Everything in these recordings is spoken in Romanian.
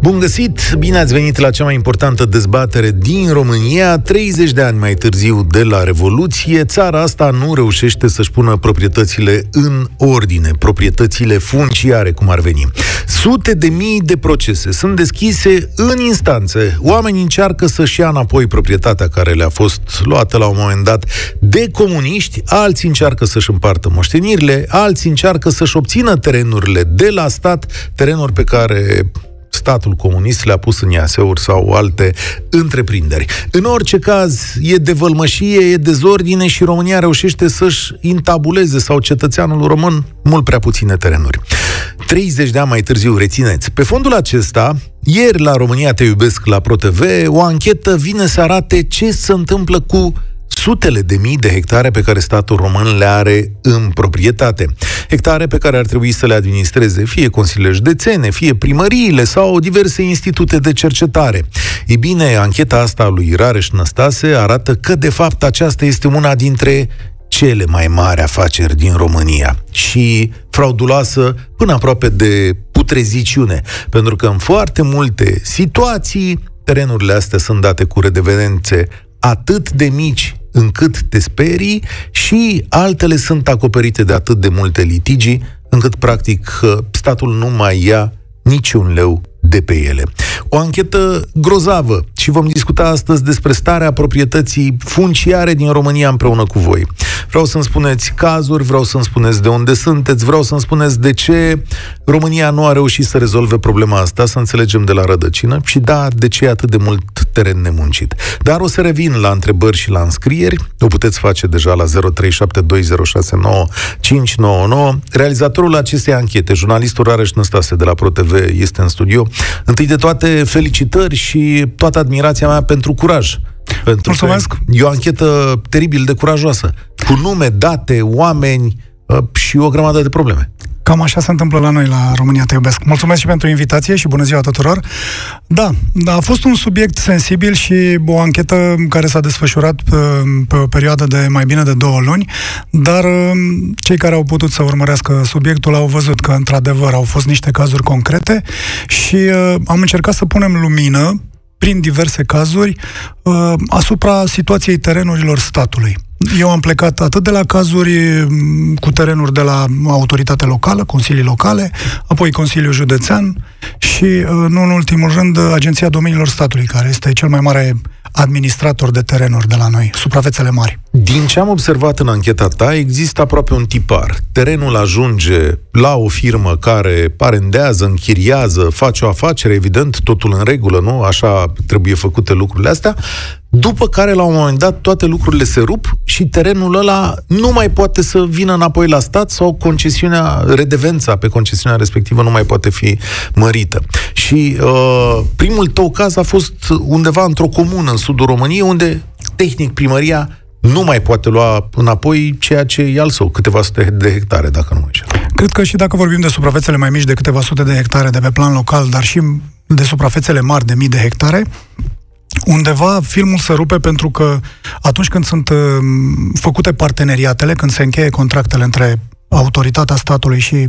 Bun găsit! Bine ați venit la cea mai importantă dezbatere din România. 30 de ani mai târziu de la Revoluție, țara asta nu reușește să-și pună proprietățile în ordine, proprietățile funciare, cum ar veni. Sute de mii de procese sunt deschise în instanțe. Oamenii încearcă să-și ia înapoi proprietatea care le-a fost luată la un moment dat de comuniști, alții încearcă să-și împartă moștenirile, alții încearcă să-și obțină terenurile de la stat, terenuri pe care statul comunist le-a pus în iaseuri sau alte întreprinderi. În orice caz, e de vălmășie, e dezordine și România reușește să-și intabuleze sau cetățeanul român mult prea puține terenuri. 30 de ani mai târziu, rețineți. Pe fondul acesta, ieri la România Te Iubesc la ProTV, o anchetă vine să arate ce se întâmplă cu sutele de mii de hectare pe care statul român le are în proprietate. Hectare pe care ar trebui să le administreze fie consiliile județene, fie primăriile sau diverse institute de cercetare. Ei bine, ancheta asta a lui Rareș Năstase arată că, de fapt, aceasta este una dintre cele mai mari afaceri din România și frauduloasă până aproape de putreziciune, pentru că în foarte multe situații terenurile astea sunt date cu redevenențe atât de mici încât te sperii și altele sunt acoperite de atât de multe litigi încât practic statul nu mai ia niciun leu de pe ele. O anchetă grozavă și vom discuta astăzi despre starea proprietății funciare din România împreună cu voi. Vreau să-mi spuneți cazuri, vreau să-mi spuneți de unde sunteți, vreau să-mi spuneți de ce România nu a reușit să rezolve problema asta, să înțelegem de la rădăcină și da, de ce e atât de mult teren nemuncit. Dar o să revin la întrebări și la înscrieri, o puteți face deja la 0372069599. Realizatorul acestei anchete, jurnalistul Rareș Năstase de la ProTV, este în studio. Întâi de toate, felicitări și toată admirația mea pentru curaj. Pentru Mulțumesc! Că e o anchetă teribil de curajoasă, cu nume, date, oameni uh, și o grămadă de probleme. Cam așa se întâmplă la noi, la România Te Iubesc. Mulțumesc și pentru invitație și bună ziua tuturor. Da, da a fost un subiect sensibil și o anchetă care s-a desfășurat pe, pe o perioadă de mai bine de două luni, dar um, cei care au putut să urmărească subiectul au văzut că, într-adevăr, au fost niște cazuri concrete și uh, am încercat să punem lumină prin diverse cazuri uh, asupra situației terenurilor statului. Eu am plecat atât de la cazuri mm, cu terenuri de la autoritate locală, consilii locale, apoi Consiliul Județean și, uh, nu în ultimul rând, Agenția Domeniilor Statului, care este cel mai mare administrator de terenuri de la noi, suprafețele mari. Din ce am observat în ancheta ta, există aproape un tipar. Terenul ajunge la o firmă care parendează, închiriază, face o afacere, evident, totul în regulă, nu? Așa trebuie făcute lucrurile astea, după care, la un moment dat, toate lucrurile se rup și terenul ăla nu mai poate să vină înapoi la stat sau concesiunea, redevența pe concesiunea respectivă nu mai poate fi mărită. Și uh, primul tău caz a fost undeva într-o comună în sudul României, unde, tehnic, primăria nu mai poate lua înapoi ceea ce e al său, câteva sute de hectare, dacă nu mă înșel. Cred că și dacă vorbim de suprafețele mai mici de câteva sute de hectare de pe plan local, dar și de suprafețele mari de mii de hectare, undeva filmul se rupe pentru că atunci când sunt uh, făcute parteneriatele, când se încheie contractele între autoritatea statului și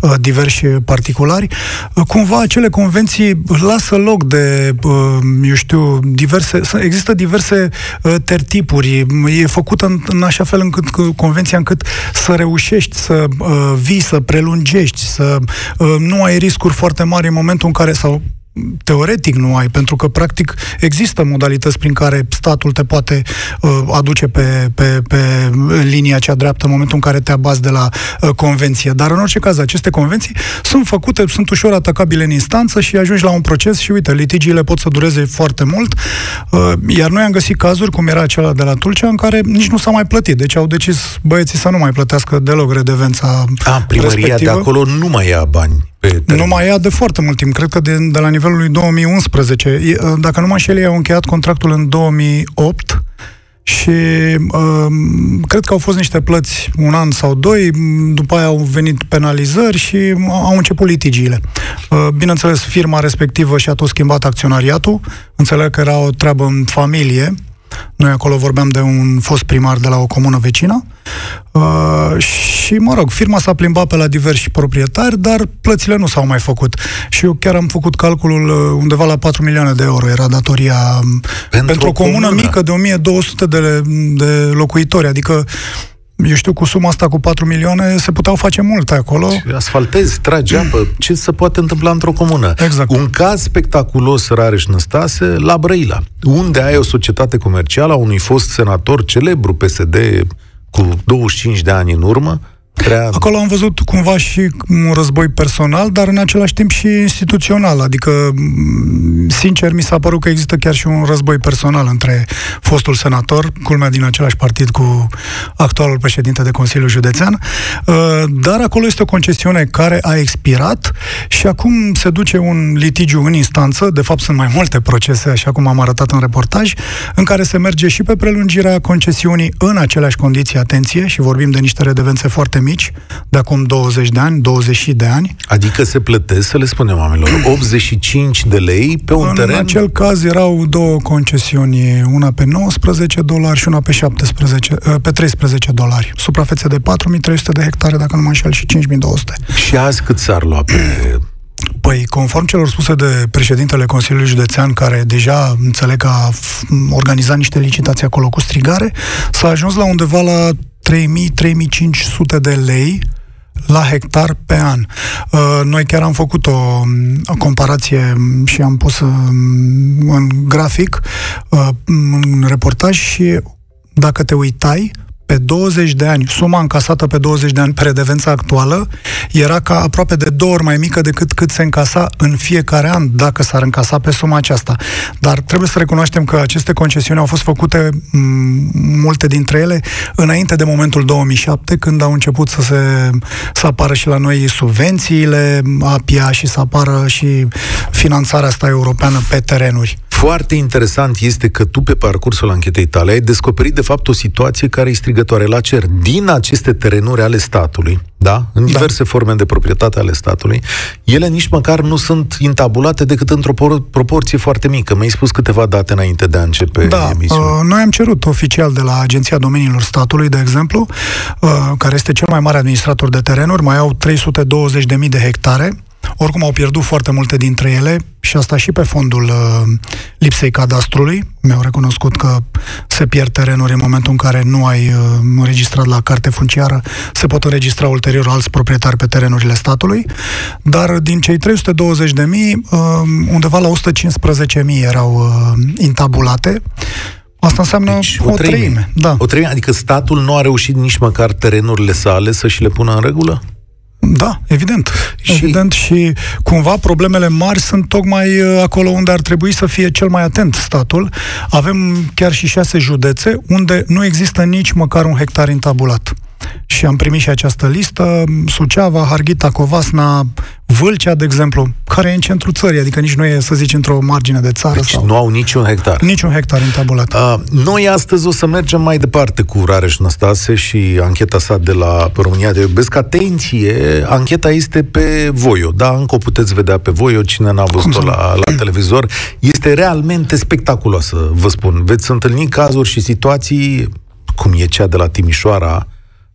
uh, diversi particulari, uh, cumva acele convenții lasă loc de, uh, eu știu, diverse, există diverse uh, tertipuri, e făcută în, în așa fel încât convenția încât să reușești să uh, vii, să prelungești, să uh, nu ai riscuri foarte mari în momentul în care, sau teoretic nu ai, pentru că practic există modalități prin care statul te poate uh, aduce pe, pe, pe linia cea dreaptă în momentul în care te abazi de la uh, convenție. Dar în orice caz, aceste convenții sunt făcute, sunt ușor atacabile în instanță și ajungi la un proces și uite, litigiile pot să dureze foarte mult. Uh, iar noi am găsit cazuri, cum era acela de la Tulcea, în care nici nu s-a mai plătit. Deci au decis băieții să nu mai plătească deloc redevența A, primăria respectivă. de acolo nu mai ia bani pe teren. Nu mai ia de foarte mult timp, cred că de, de la nivelul lui 2011. Dacă nu mă înșel, ei au încheiat contractul în 2008 și uh, cred că au fost niște plăți un an sau doi, după aia au venit penalizări și au început litigiile. Uh, bineînțeles, firma respectivă și-a tot schimbat acționariatul, înțeleg că era o treabă în familie, Noi acolo vorbeam de un fost primar de la o comună vecină uh, și, mă rog, firma s-a plimbat pe la diversi proprietari, dar plățile nu s-au mai făcut. Și eu chiar am făcut calculul uh, undeva la 4 milioane de euro era datoria um, pentru, pentru o comună, comună mică de 1200 de, de locuitori, adică eu știu, cu suma asta, cu 4 milioane, se puteau face multe acolo. Asfaltezi, tragi apă, ce se poate întâmpla într-o comună? Exact. Un caz spectaculos, Rareș Năstase, la Brăila, unde ai o societate comercială a unui fost senator celebru PSD cu 25 de ani în urmă, Prea... Acolo am văzut cumva și un război personal, dar în același timp și instituțional. Adică, sincer, mi s-a părut că există chiar și un război personal între fostul senator, culmea din același partid cu actualul președinte de Consiliul Județean. Uh, dar acolo este o concesiune care a expirat și acum se duce un litigiu în instanță, de fapt sunt mai multe procese, așa cum am arătat în reportaj, în care se merge și pe prelungirea concesiunii în aceleași condiții, atenție, și vorbim de niște redevențe foarte mici, mici, de acum 20 de ani, 20 de ani. Adică se plătesc, să le spunem oamenilor, 85 de lei pe un în teren? În acel caz erau două concesiuni, una pe 19 dolari și una pe 17, ă, pe 13 dolari. Suprafețe de 4300 de hectare, dacă nu mă înșel, și 5200. Și azi cât s-ar lua pe Păi, conform celor spuse de președintele Consiliului Județean, care deja înțeleg că a organizat niște licitații acolo cu strigare, s-a ajuns la undeva la 3.000-3.500 de lei la hectar pe an. Uh, noi chiar am făcut o, o comparație și am pus uh, în grafic, uh, în reportaj și dacă te uitai, pe 20 de ani, suma încasată pe 20 de ani pe redevența actuală era ca aproape de două ori mai mică decât cât se încasa în fiecare an, dacă s-ar încasa pe suma aceasta. Dar trebuie să recunoaștem că aceste concesiuni au fost făcute multe dintre ele înainte de momentul 2007, când au început să se să apară și la noi subvențiile APIA și să apară și finanțarea asta europeană pe terenuri. Foarte interesant este că tu, pe parcursul anchetei tale, ai descoperit, de fapt, o situație care e strigătoare la cer. Din aceste terenuri ale statului, da? În da. diverse da. forme de proprietate ale statului, ele nici măcar nu sunt intabulate decât într-o por- proporție foarte mică. Mi-ai spus câteva date înainte de a începe da, emisiunea. Uh, noi am cerut oficial de la Agenția Domeniilor Statului, de exemplu, uh, care este cel mai mare administrator de terenuri, mai au 320.000 de hectare, oricum au pierdut foarte multe dintre ele și asta și pe fondul uh, lipsei cadastrului. Mi-au recunoscut că se pierd terenuri în momentul în care nu ai uh, înregistrat la carte funciară, se pot înregistra ulterior alți proprietari pe terenurile statului, dar din cei 320 de mii, uh, undeva la 115 mii erau uh, intabulate. Asta înseamnă deci, o, o treime. treime. Da. O treime, adică statul nu a reușit nici măcar terenurile sale să și le pună în regulă? Da, evident. Și... Evident și cumva problemele mari sunt tocmai uh, acolo unde ar trebui să fie cel mai atent statul. Avem chiar și șase județe unde nu există nici măcar un hectar intabulat și am primit și această listă, Suceava, Harghita, Covasna, Vâlcea, de exemplu, care e în centrul țării, adică nici nu e, să zici, într-o margine de țară. Deci sau... nu au niciun hectar. Niciun hectar intabulat. Uh, noi astăzi o să mergem mai departe cu Rareș Năstase și ancheta sa de la România de Iubesc. Atenție, ancheta este pe Voio, da? Încă o puteți vedea pe Voio, cine n-a văzut-o la, la televizor. Este realmente spectaculoasă, vă spun. Veți întâlni cazuri și situații, cum e cea de la Timișoara,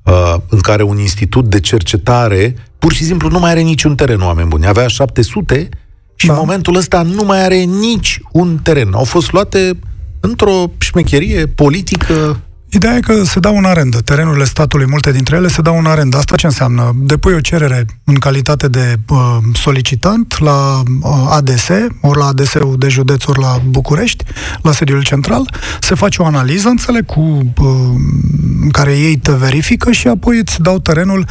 uh, în care un institut de cercetare pur și simplu nu mai are niciun teren, oameni buni. Avea 700 și da. în momentul ăsta nu mai are nici un teren. Au fost luate într-o șmecherie politică Ideea e că se dau în arendă. Terenurile statului, multe dintre ele, se dau în arendă. Asta ce înseamnă? Depui o cerere în calitate de uh, solicitant la uh, ADS, ori la ADS-ul de județ, ori la București, la sediul central, se face o analiză, înțeleg, cu uh, care ei te verifică și apoi îți dau terenul,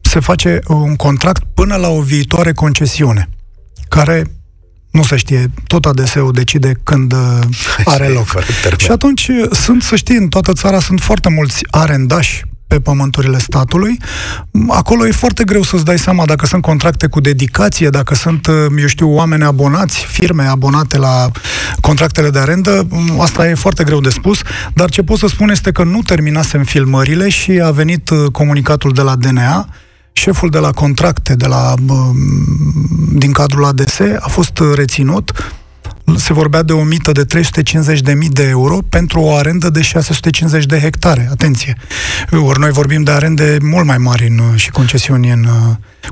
se face un contract până la o viitoare concesiune, care nu se știe, tot ADS-ul decide când uh, are loc. Și atunci uh, sunt, să știi, în toată țara sunt foarte mulți arendași pe pământurile statului. Acolo e foarte greu să-ți dai seama dacă sunt contracte cu dedicație, dacă sunt, uh, eu știu, oameni abonați, firme abonate la contractele de arendă. Mm, asta e foarte greu de spus, dar ce pot să spun este că nu terminasem filmările și a venit comunicatul de la DNA șeful de la contracte de la, din cadrul ADS a fost reținut se vorbea de o mită de 350.000 de euro pentru o arendă de 650 de hectare. Atenție! Ori noi vorbim de arende mult mai mari în, și concesiuni în,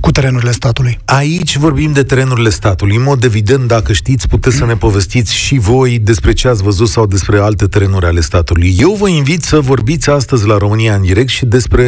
cu terenurile statului. Aici vorbim de terenurile statului. În mod evident, dacă știți, puteți să ne povestiți și voi despre ce ați văzut sau despre alte terenuri ale statului. Eu vă invit să vorbiți astăzi la România în direct și despre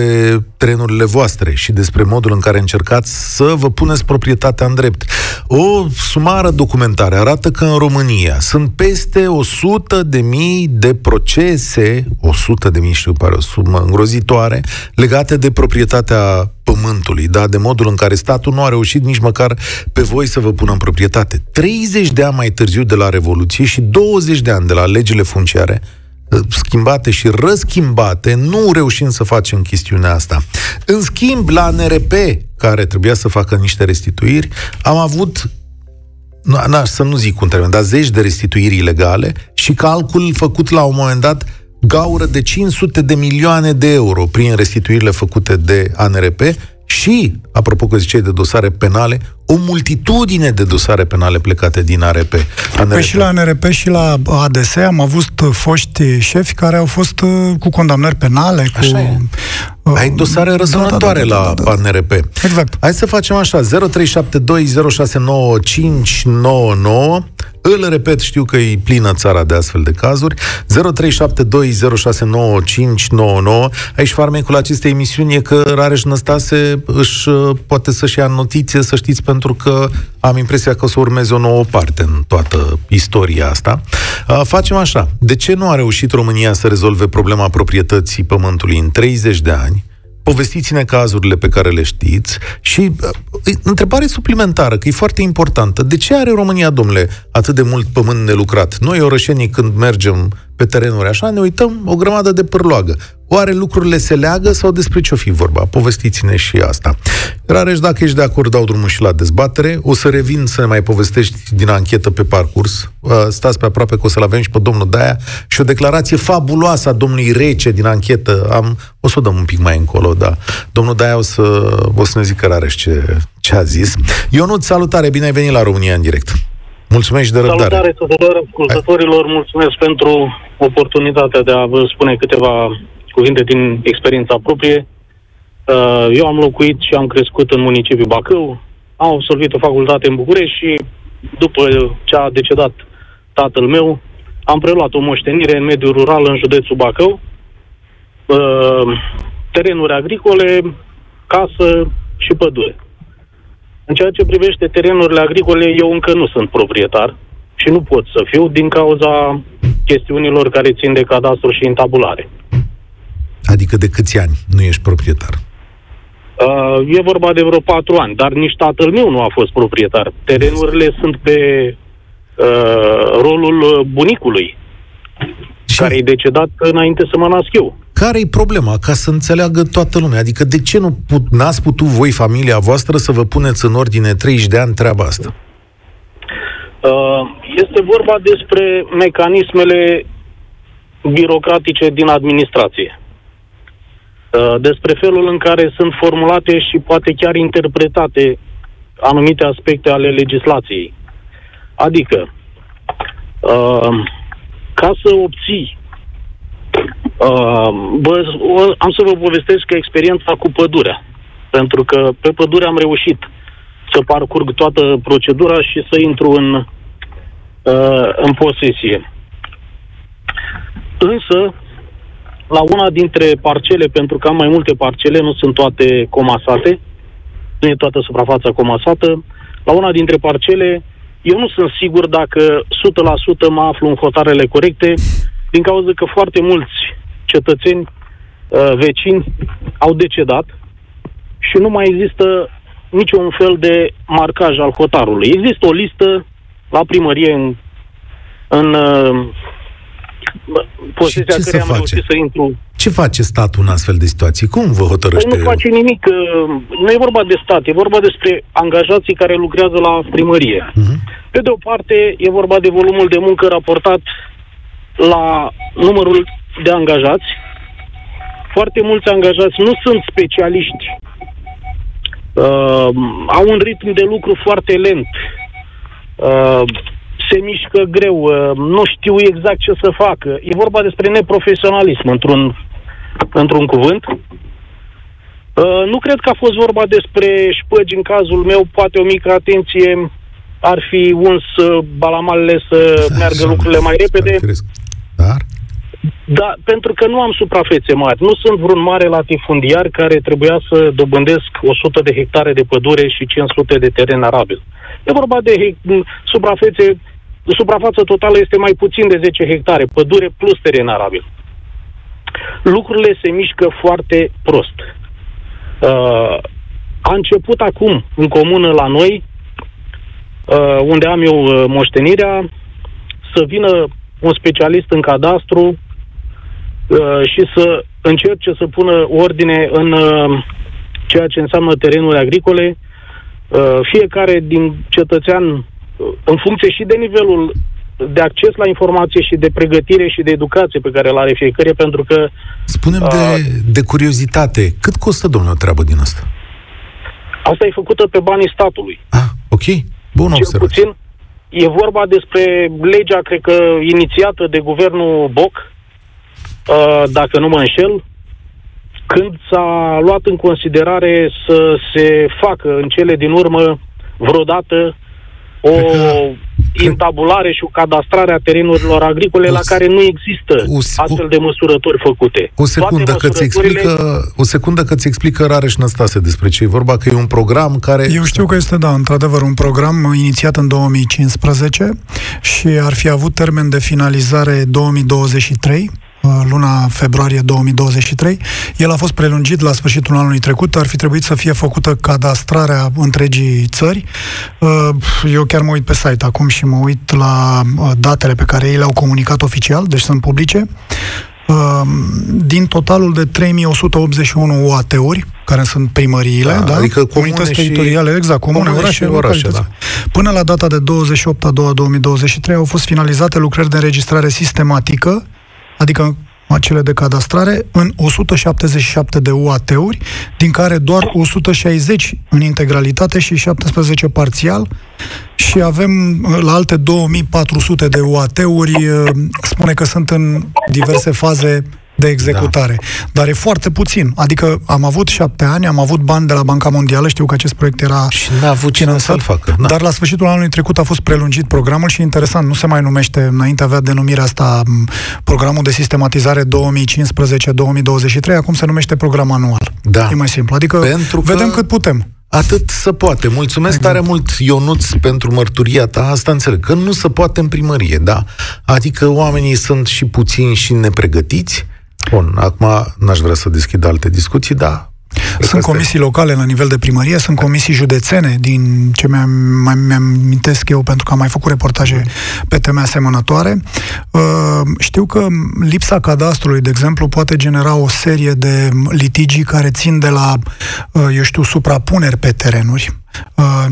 terenurile voastre și despre modul în care încercați să vă puneți proprietatea în drept. O sumară documentare arată că în România sunt peste 100 de mii de procese, 100 de mii știu, pare o sumă îngrozitoare, legate de proprietatea pământului, da? de modul în care statul nu a reușit nici măcar pe voi să vă pună în proprietate. 30 de ani mai târziu de la Revoluție și 20 de ani de la legile funciare, ă, schimbate și răschimbate, nu reușim să facem chestiunea asta. În schimb, la NRP, care trebuia să facă niște restituiri, am avut nu, să nu zic un termen, dar zeci de restituiri ilegale și calcul făcut la un moment dat gaură de 500 de milioane de euro prin restituirile făcute de ANRP și, apropo că ziceai de dosare penale, o multitudine de dosare penale plecate din ARP. ANRP. Păi și la ANRP și la ADS am avut foști șefi care au fost uh, cu condamnări penale, cu... Așa e. Uh, Ai dosare răsunătoare da, da, da, da, da, la ANRP. Exact. Hai să facem așa, 0372069599 îl repet, știu că e plină țara de astfel de cazuri. 0372069599. Aici farmecul acestei emisiuni e că Rareș Năstase își uh, poate să-și ia notiție, să știți, pentru că am impresia că o să urmeze o nouă parte în toată istoria asta. Uh, facem așa. De ce nu a reușit România să rezolve problema proprietății pământului în 30 de ani? povestiți-ne cazurile pe care le știți și uh, întrebare suplimentară, că e foarte importantă. De ce are România, domnule, atât de mult pământ nelucrat? Noi, orășenii, când mergem pe terenuri așa, ne uităm o grămadă de pârloagă. Oare lucrurile se leagă sau despre ce o fi vorba? Povestiți-ne și asta. Rareș, dacă ești de acord, dau drumul și la dezbatere. O să revin să ne mai povestești din anchetă pe parcurs. Uh, stați pe aproape că o să-l avem și pe domnul Daia și o declarație fabuloasă a domnului Rece din anchetă. Am, o să o dăm un pic mai încolo, da. Domnul Daia o să, o să ne zică Rareș ce, ce a zis. Ionut, salutare, bine ai venit la România în direct. Mulțumesc de răbdare. Salutare tuturor ascultătorilor, mulțumesc pentru oportunitatea de a vă spune câteva cuvinte din experiența proprie. Uh, eu am locuit și am crescut în municipiul Bacău, am absolvit o facultate în București și după ce a decedat tatăl meu, am preluat o moștenire în mediul rural în județul Bacău, uh, terenuri agricole, casă și pădure. În ceea ce privește terenurile agricole, eu încă nu sunt proprietar și nu pot să fiu din cauza chestiunilor care țin de cadastru și intabulare. Adică de câți ani nu ești proprietar? Uh, e vorba de vreo patru ani, dar nici tatăl meu nu a fost proprietar. Terenurile sunt pe uh, rolul bunicului, și care e decedat înainte să mă nasc eu. Care e problema? Ca să înțeleagă toată lumea. Adică de ce nu put, n-ați putut voi, familia voastră, să vă puneți în ordine 30 de ani treaba asta? Uh, este vorba despre mecanismele birocratice din administrație. Uh, despre felul în care sunt formulate și poate chiar interpretate anumite aspecte ale legislației. Adică, uh, ca să obții Uh, bă, o, am să vă povestesc că experiența cu pădurea. Pentru că pe pădure am reușit să parcurg toată procedura și să intru în, uh, în posesie. Însă, la una dintre parcele, pentru că am mai multe parcele, nu sunt toate comasate, nu e toată suprafața comasată, la una dintre parcele, eu nu sunt sigur dacă 100% mă aflu în hotarele corecte, din cauza că foarte mulți cetățeni uh, vecini au decedat și nu mai există niciun fel de marcaj al hotarului. Există o listă la primărie în, în uh, poziția care am reușit să intru. Ce face statul în astfel de situații? Cum vă hotărăște? Păi nu face nimic. Nu e vorba de stat, e vorba despre angajații care lucrează la primărie. Uh-huh. Pe de o parte, e vorba de volumul de muncă raportat la numărul de angajați. Foarte mulți angajați nu sunt specialiști. Uh, au un ritm de lucru foarte lent. Uh, se mișcă greu, uh, nu știu exact ce să facă. E vorba despre neprofesionalism, într-un, într-un cuvânt. Uh, nu cred că a fost vorba despre șpăgi în cazul meu, poate o mică atenție ar fi uns uh, balamalele să meargă Așa, lucrurile mai repede. Dar? Da, pentru că nu am suprafețe mari. Nu sunt vreun mare latifundiar care trebuia să dobândesc 100 de hectare de pădure și 500 de teren arabil. E vorba de he- suprafețe, suprafața totală este mai puțin de 10 hectare, pădure plus teren arabil. Lucrurile se mișcă foarte prost. Uh, a început acum în comună la noi, uh, unde am eu uh, moștenirea, să vină un specialist în cadastru uh, și să încerce să pună ordine în uh, ceea ce înseamnă terenuri agricole. Uh, fiecare din cetățean, uh, în funcție și de nivelul de acces la informație și de pregătire și de educație pe care îl are fiecare, pentru că Spunem Uh, de, de curiozitate. Cât costă, domnule, o treabă din asta? asta e făcută pe banii statului. Ah, ok. Bună Cel observație. puțin e vorba despre legea, cred că, inițiată de guvernul Boc, uh, dacă nu mă înșel, când s-a luat în considerare să se facă în cele din urmă vreodată o Cred că- intabulare și o cadastrare a terenurilor agricole O la s- care nu există o s- astfel de măsurători făcute. O secundă Toate că ți măsurătorile- explică, o secundă că ți explică Rareș Năstase despre ce e vorba, că e un program care... Eu știu că este, da, într-adevăr, un program inițiat în 2015 și ar fi avut termen de finalizare 2023, uh, luna februarie 2023. El a fost prelungit la sfârșitul anului trecut, ar fi trebuit să fie făcută cadastrarea întregii țări. Uh, Eu chiar mă uit pe site acum și mă uit la uh, datele pe care ei le-au comunicat oficial, deci sunt publice. Uh, Din totalul de 3181 UAT-uri, care sunt primăriile, Da, da, adică comune unități și- teritoriale, exact, comune, comune orașe, și orașe, localități. Până la data de 28 a 2 2023 au fost finalizate lucrări de înregistrare sistematică, adică acele de cadastrare, în 177 de UAT-uri, din care doar 160 în integralitate și 17 parțial, și avem uh, la alte 2400 de UAT-uri, uh, spune că sunt în diverse faze de executare. Da. Dar e foarte puțin. Adică am avut șapte ani, am avut bani de la Banca Mondială, știu că acest proiect era Și n-a avut cine să-l facă. Da. dar la sfârșitul anului trecut a fost prelungit programul și interesant, nu se mai numește, înainte avea denumirea asta m, programul de sistematizare 2015-2023, acum se numește program anual. Da. E mai simplu. Adică Pentru că- vedem cât putem. Atât se poate. Mulțumesc Exact. tare mult, Ionuț, pentru mărturia ta. Asta înțeleg, că nu se poate în primărie, da? Adică oamenii sunt și puțini și nepregătiți. Bun, acum n-aș vrea să deschid alte discuții, da. Cred că Sunt asta e. comisii locale la nivel de primărie, sunt comisii județene, din ce mi-am, mai, mi-am amintesc eu, pentru că am mai făcut reportaje pe teme asemănătoare. Uh, știu că lipsa cadastrului, de exemplu, poate genera o serie de litigii care țin de la, uh, eu știu, suprapuneri pe terenuri. Uh,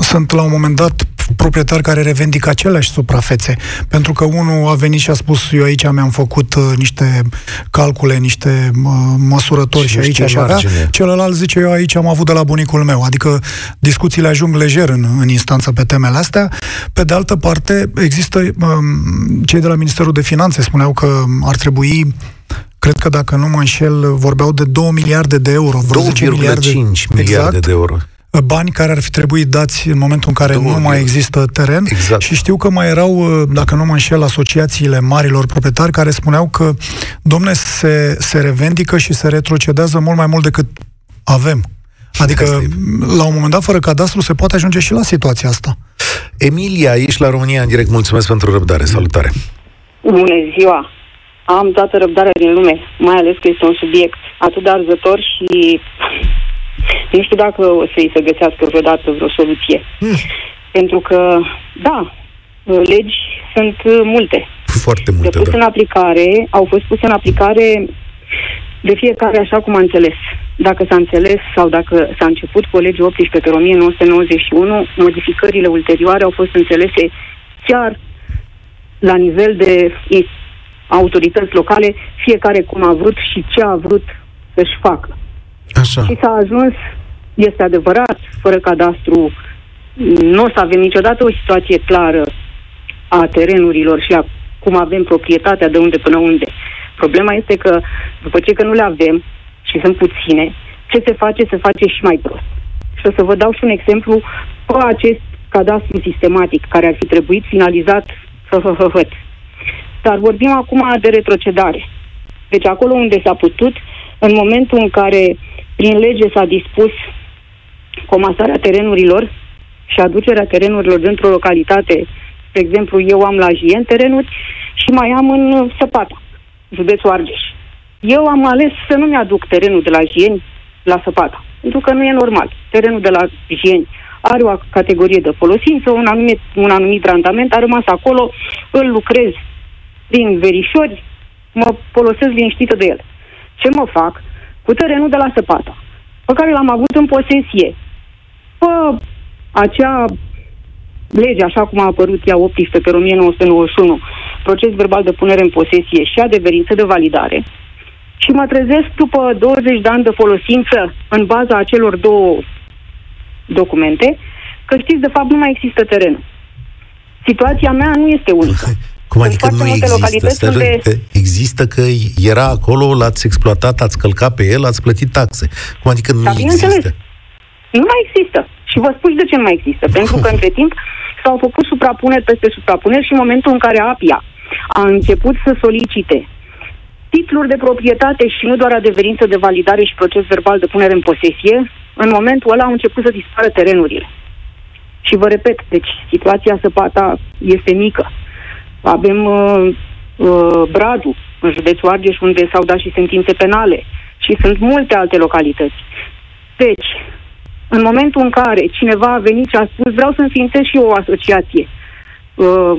sunt la un moment dat proprietari care revendică aceleași suprafețe, pentru că unul a venit și a spus eu aici mi-am făcut uh, niște calcule, niște uh, măsurători Și și, nu aici știe aș avea, margine. celălalt zice eu aici am avut de la bunicul meu, adică discuțiile ajung lejer în, în instanță pe temele astea. Pe de altă parte, există um, cei de la Ministerul de Finanțe spuneau că ar trebui Cred că dacă nu mă înșel, vorbeau de 2 miliarde de euro. vreo 10 2,5 miliarde exact, de euro. Bani care ar fi trebuit dați în momentul în care Două nu mai miliarde. există teren Exact. și știu că mai erau, dacă nu mă înșel, asociațiile marilor proprietari care spuneau că, domne, se, se revendică și se retrocedează mult mai mult decât avem. Adică, Asta e. la un moment dat, fără cadastru, se poate ajunge și la situația asta. Emilia, ești la România în direct. Mulțumesc pentru răbdare. Salutare. Bună ziua! Am toată răbdarea din lume, mai ales că este un subiect atât de arzător și nu știu dacă o să-i se găsească vreodată vreo soluție. Pentru că, da, legi sunt uh, multe. Foarte De multe, pus în da. aplicare, au fost puse în aplicare de fiecare așa cum a înțeles. Dacă s-a înțeles sau dacă s-a început cu legea 18 pe 1991, modificările ulterioare au fost înțelese chiar la nivel de i- autorități locale, fiecare cum a vrut și ce a vrut să-și facă. Așa. Și s-a ajuns, este adevărat, fără cadastru, nu o să avem niciodată o situație clară a terenurilor și a cum avem proprietatea de unde până unde. Problema este că după ce că nu le avem și sunt puține, ce se face, se face și mai prost. Și o să vă dau și un exemplu cu acest cadastru sistematic care ar fi trebuit finalizat hă, Dar vorbim acum de retrocedare. Deci acolo unde s-a putut, în momentul în care prin lege s-a dispus comasarea terenurilor și aducerea terenurilor dintr-o localitate, de exemplu, eu am la Jien terenuri și mai am în Săpata, județul Argeș. Eu am ales să nu mi-aduc terenul de la Jien la Săpata, pentru că nu e normal. Terenul de la Jien are o categorie de folosință, un anumit, un anumit randament, a rămas acolo, îl lucrez din verișori, mă folosesc liniștită de el. Ce mă fac cu terenul de la Săpata, pe care l-am avut în posesie, pe acea lege, așa cum a apărut ea 18 pe 1991, proces verbal de punere în posesie și adeverință de validare, și mă trezesc după 20 de ani de folosință în baza acelor două documente, că știți, de fapt, nu mai există teren. Situația mea nu este unică. Cum adică nu există? Unde... Există că era acolo, l-ați exploatat, ați călcat pe el, ați plătit taxe. Cum adică nu da, există? Nu mai există. Și vă spun de ce nu mai există. Pentru că între timp s-au făcut suprapuneri peste suprapuneri și în momentul în care APIA a început să solicite titluri de proprietate și nu doar adeverință de validare și proces verbal de punere în posesie, în momentul ăla au început să dispară terenurile. Și vă repet, deci situația Săpata este mică. Avem uh, uh, Bradu, în județul Argeș, unde s-au dat și sentințe penale. Și sunt multe alte localități. Deci, în momentul în care cineva a venit și a spus vreau să înființez și eu o asociație uh,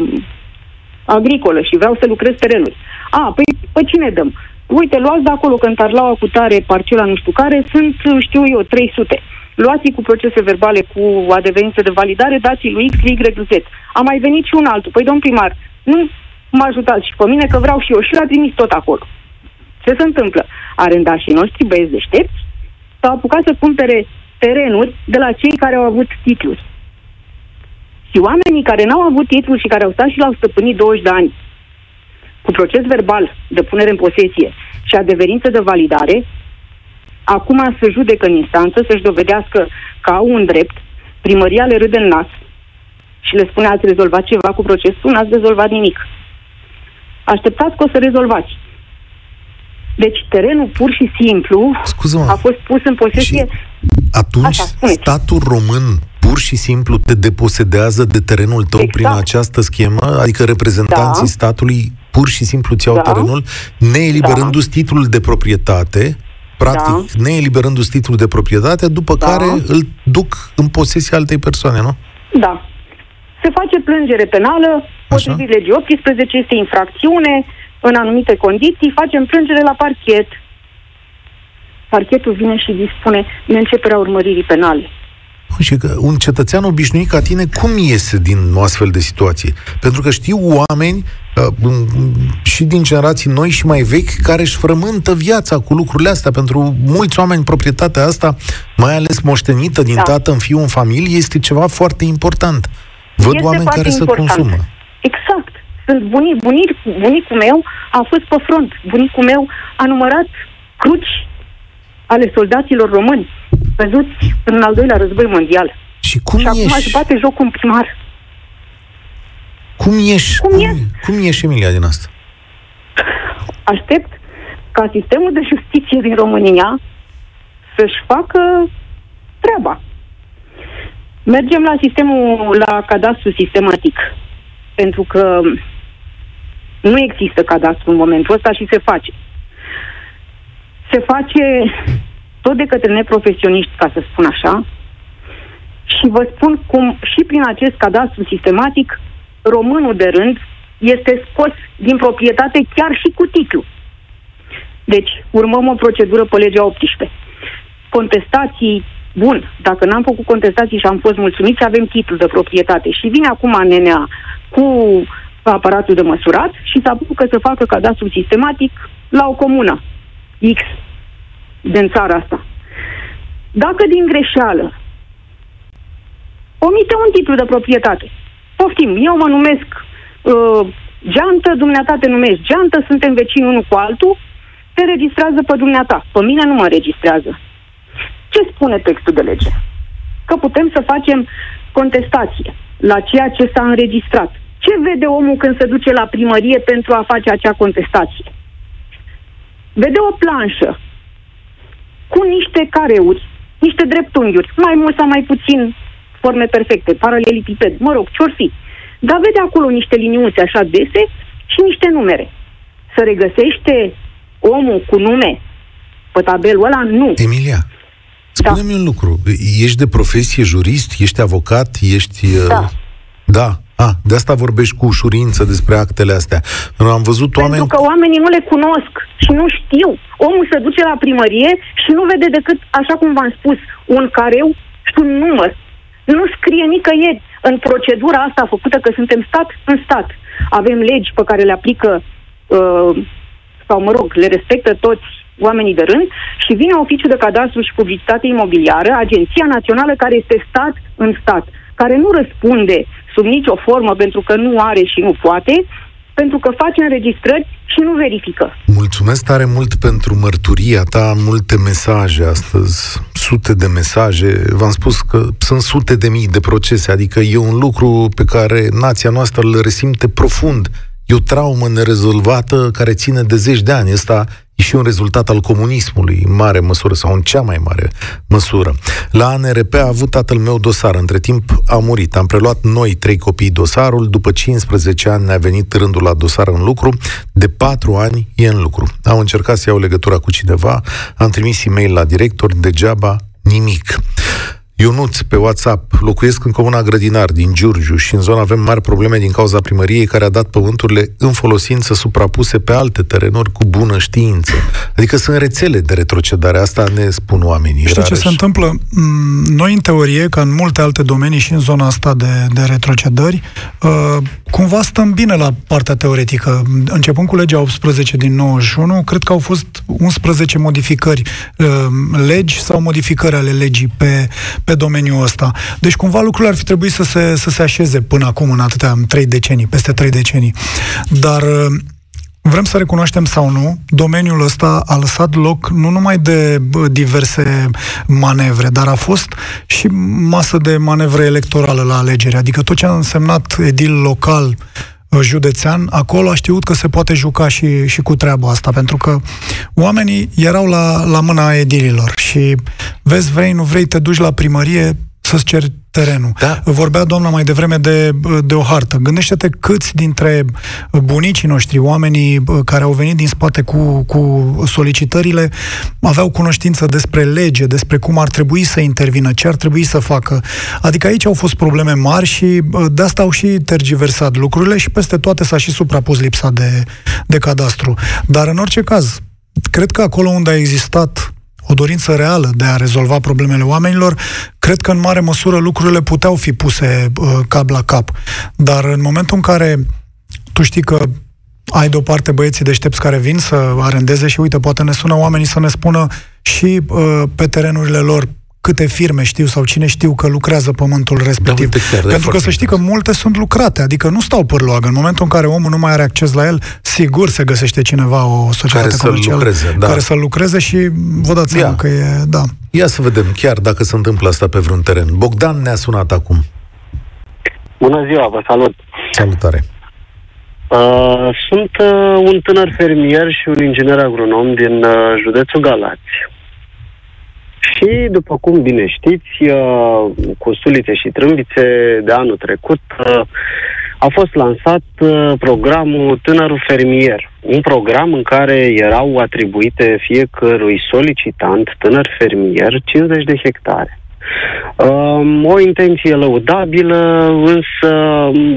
agricolă și vreau să lucrez terenuri. A, păi, păi cine dăm? Uite, luați de acolo Cântarlaua cu tare, parcela nu știu care, sunt, știu eu, 300. Luați cu procese verbale, cu adeverință de validare, dați lui X, Y, Z. A mai venit și un altul. Păi, domn primar, nu mă ajutați și pe mine că vreau și eu și l-a trimis tot acolo. Ce se întâmplă? Arendașii noștri, băieți deștepți, s-au apucat să cumpere terenuri de la cei care au avut titluri. Și oamenii care n-au avut titluri și care au stat și l-au stăpânit 20 de ani cu proces verbal de punere în posesie și adeverință de validare, acum se judecă în instanță să-și dovedească că au un drept, primăria le râde în nas și le spune ați rezolvat ceva cu procesul, n-ați rezolvat nimic. Așteptați că o să rezolvați. Deci terenul pur și simplu Scuză-mă. a fost pus în posesie... Și atunci Așa, statul român pur și simplu te deposedează de terenul tău exact. prin această schemă? Adică reprezentanții da. statului pur și simplu ți iau da. terenul, neeliberându-ți da. titlul de proprietate, practic da. neeliberându-ți titlul de proprietate, după da. care îl duc în posesia altei persoane, nu? Da. Se face plângere penală, potrivit legii 18, este infracțiune, în anumite condiții, facem plângere la parchet. Parchetul vine și dispune de începerea urmăririi penale. Și că un cetățean obișnuit ca tine, cum iese din o astfel de situație? Pentru că știu oameni uh, și din generații noi și mai vechi care își frământă viața cu lucrurile astea. Pentru mulți oameni, proprietatea asta, mai ales moștenită din da. tată în fiu în familie, este ceva foarte important. Văd este oameni care important. să consumă. Exact. Sunt bunic, bunic, bunicul meu a fost pe front. Bunicul meu a numărat cruci ale soldaților români văzuți în al doilea război mondial. Și cum și acum ieși? își bate joc un primar. Cum ieși? Cum, cum, cum ieși, Emilia, din asta? Aștept ca sistemul de justiție din România să-și facă treaba. Mergem la sistemul, la cadastru sistematic, pentru că nu există cadastru în momentul ăsta și se face. Se face tot de către neprofesioniști, ca să spun așa, și vă spun cum și prin acest cadastru sistematic, românul de rând este scos din proprietate chiar și cu titlu. Deci, urmăm o procedură pe legea 18. Contestații, bun, dacă n-am făcut contestații și am fost mulțumiți, avem titlu de proprietate. Și vine acum nenea cu aparatul de măsurat și se apucă să facă cadastru sistematic la o comună X din țara asta. Dacă din greșeală omite un titlu de proprietate, poftim, eu mă numesc uh, geantă, dumneata te numești geantă, suntem vecini unul cu altul, te registrează pe dumneata. Pe mine nu mă registrează. Ce spune textul de lege? Că putem să facem contestație la ceea ce s-a înregistrat. Ce vede omul când se duce la primărie pentru a face acea contestație? Vede o planșă cu niște careuri, niște dreptunghiuri, mai mult sau mai puțin forme perfecte, paralelipiped, mă rog, ce-or fi. Dar vede acolo niște liniuțe așa dese și niște numere. Să regăsește omul cu nume pe tabelul ăla? Nu. Emilia, spune-mi da. un lucru. Ești de profesie jurist? Ești avocat? Ești... Uh, da. Da. Ah, de asta vorbești cu ușurință despre actele astea. Am văzut Pentru oameni... că oamenii nu le cunosc și nu știu. Omul se duce la primărie și nu vede decât, așa cum v-am spus, un careu și un număr. Nu scrie nicăieri în procedura asta făcută că suntem stat în stat. Avem legi pe care le aplică uh, sau, mă rog, le respectă toți oamenii de rând și vine oficiul de cadastru și publicitate imobiliară, Agenția Națională care este stat în stat, care nu răspunde sub nicio formă pentru că nu are și nu poate, pentru că face înregistrări și nu verifică. Mulțumesc tare mult pentru mărturia ta, multe mesaje astăzi, sute de mesaje. V-am spus că sunt sute de mii de procese, adică e un lucru pe care nația noastră îl resimte profund. E o traumă nerezolvată care ține de zeci de ani. Asta e și un rezultat al comunismului, în mare măsură, sau în cea mai mare măsură. La ANRP a avut tatăl meu dosar, între timp a murit. Am preluat noi trei copii dosarul, după 15 ani ne-a venit rândul la dosar în lucru, de 4 ani e în lucru. Am încercat să iau legătura cu cineva, am trimis e-mail la director, degeaba nimic. Ionuț pe WhatsApp, locuiesc în comuna Grădinar din Giurgiu și în zonă avem mari probleme din cauza primăriei care a dat pământurile în folosință suprapuse pe alte terenuri cu bună știință. Adică sunt rețele de retrocedare, asta ne spun oamenii. Știi ce se întâmplă? Mm, noi, în teorie, ca în multe alte domenii și în zona asta de, de retrocedări, uh, cumva stăm bine la partea teoretică. Începând cu legea 18 din 91, cred că au fost 11 modificări uh, legi sau modificări ale legii pe, pe pe domeniul ăsta. Deci cumva lucrurile ar fi trebuit să se, să se așeze până acum, în atâtea, în trei decenii, peste trei decenii. Dar uh, vrem să recunoaștem sau nu, domeniul ăsta a lăsat loc nu numai de diverse manevre, dar a fost și masă de manevră electorală la alegeri. Adică tot ce a însemnat edil local, județean, acolo a știut că se poate juca și, și cu treaba asta, pentru că oamenii erau la, la mâna edililor și vezi, vrei, nu vrei, te duci la primărie să-ți ceri terenul. Da. Vorbea doamna mai devreme de, de o hartă. Gândește-te câți dintre bunicii noștri, oamenii care au venit din spate cu, cu solicitările, aveau cunoștință despre lege, despre cum ar trebui să intervină, ce ar trebui să facă. Adică aici au fost probleme mari și de asta au și tergiversat lucrurile și peste toate s-a și suprapus lipsa de, de cadastru. Dar în orice caz, cred că acolo unde a existat o dorință reală de a rezolva problemele oamenilor, cred că în mare măsură lucrurile puteau fi puse uh, cap la cap. Dar în momentul în care tu știi că ai deoparte băieții deștepți care vin să arendeze și uite, poate ne sună oamenii să ne spună și uh, pe terenurile lor câte firme știu sau cine știu că lucrează pământul respectiv. Da, uite, chiar, Pentru că să știi că multe sunt lucrate, adică nu stau pârloagă. În momentul în care omul nu mai are acces la el, sigur se găsește cineva, o societate care comercială să lucreze, da. care să lucreze și vă dați seama că e... Da. Ia să vedem chiar dacă se întâmplă asta pe vreun teren. Bogdan ne-a sunat acum. Bună ziua, vă salut! Salutare! Uh, sunt uh, un tânăr fermier și un inginer agronom din uh, județul Galați. Și, după cum bine știți, uh, cu sulițe și trâmbițe de anul trecut uh, a fost lansat uh, programul Tânărul Fermier, un program în care erau atribuite fiecărui solicitant, tânăr fermier, 50 de hectare. Um, o intenție lăudabilă, însă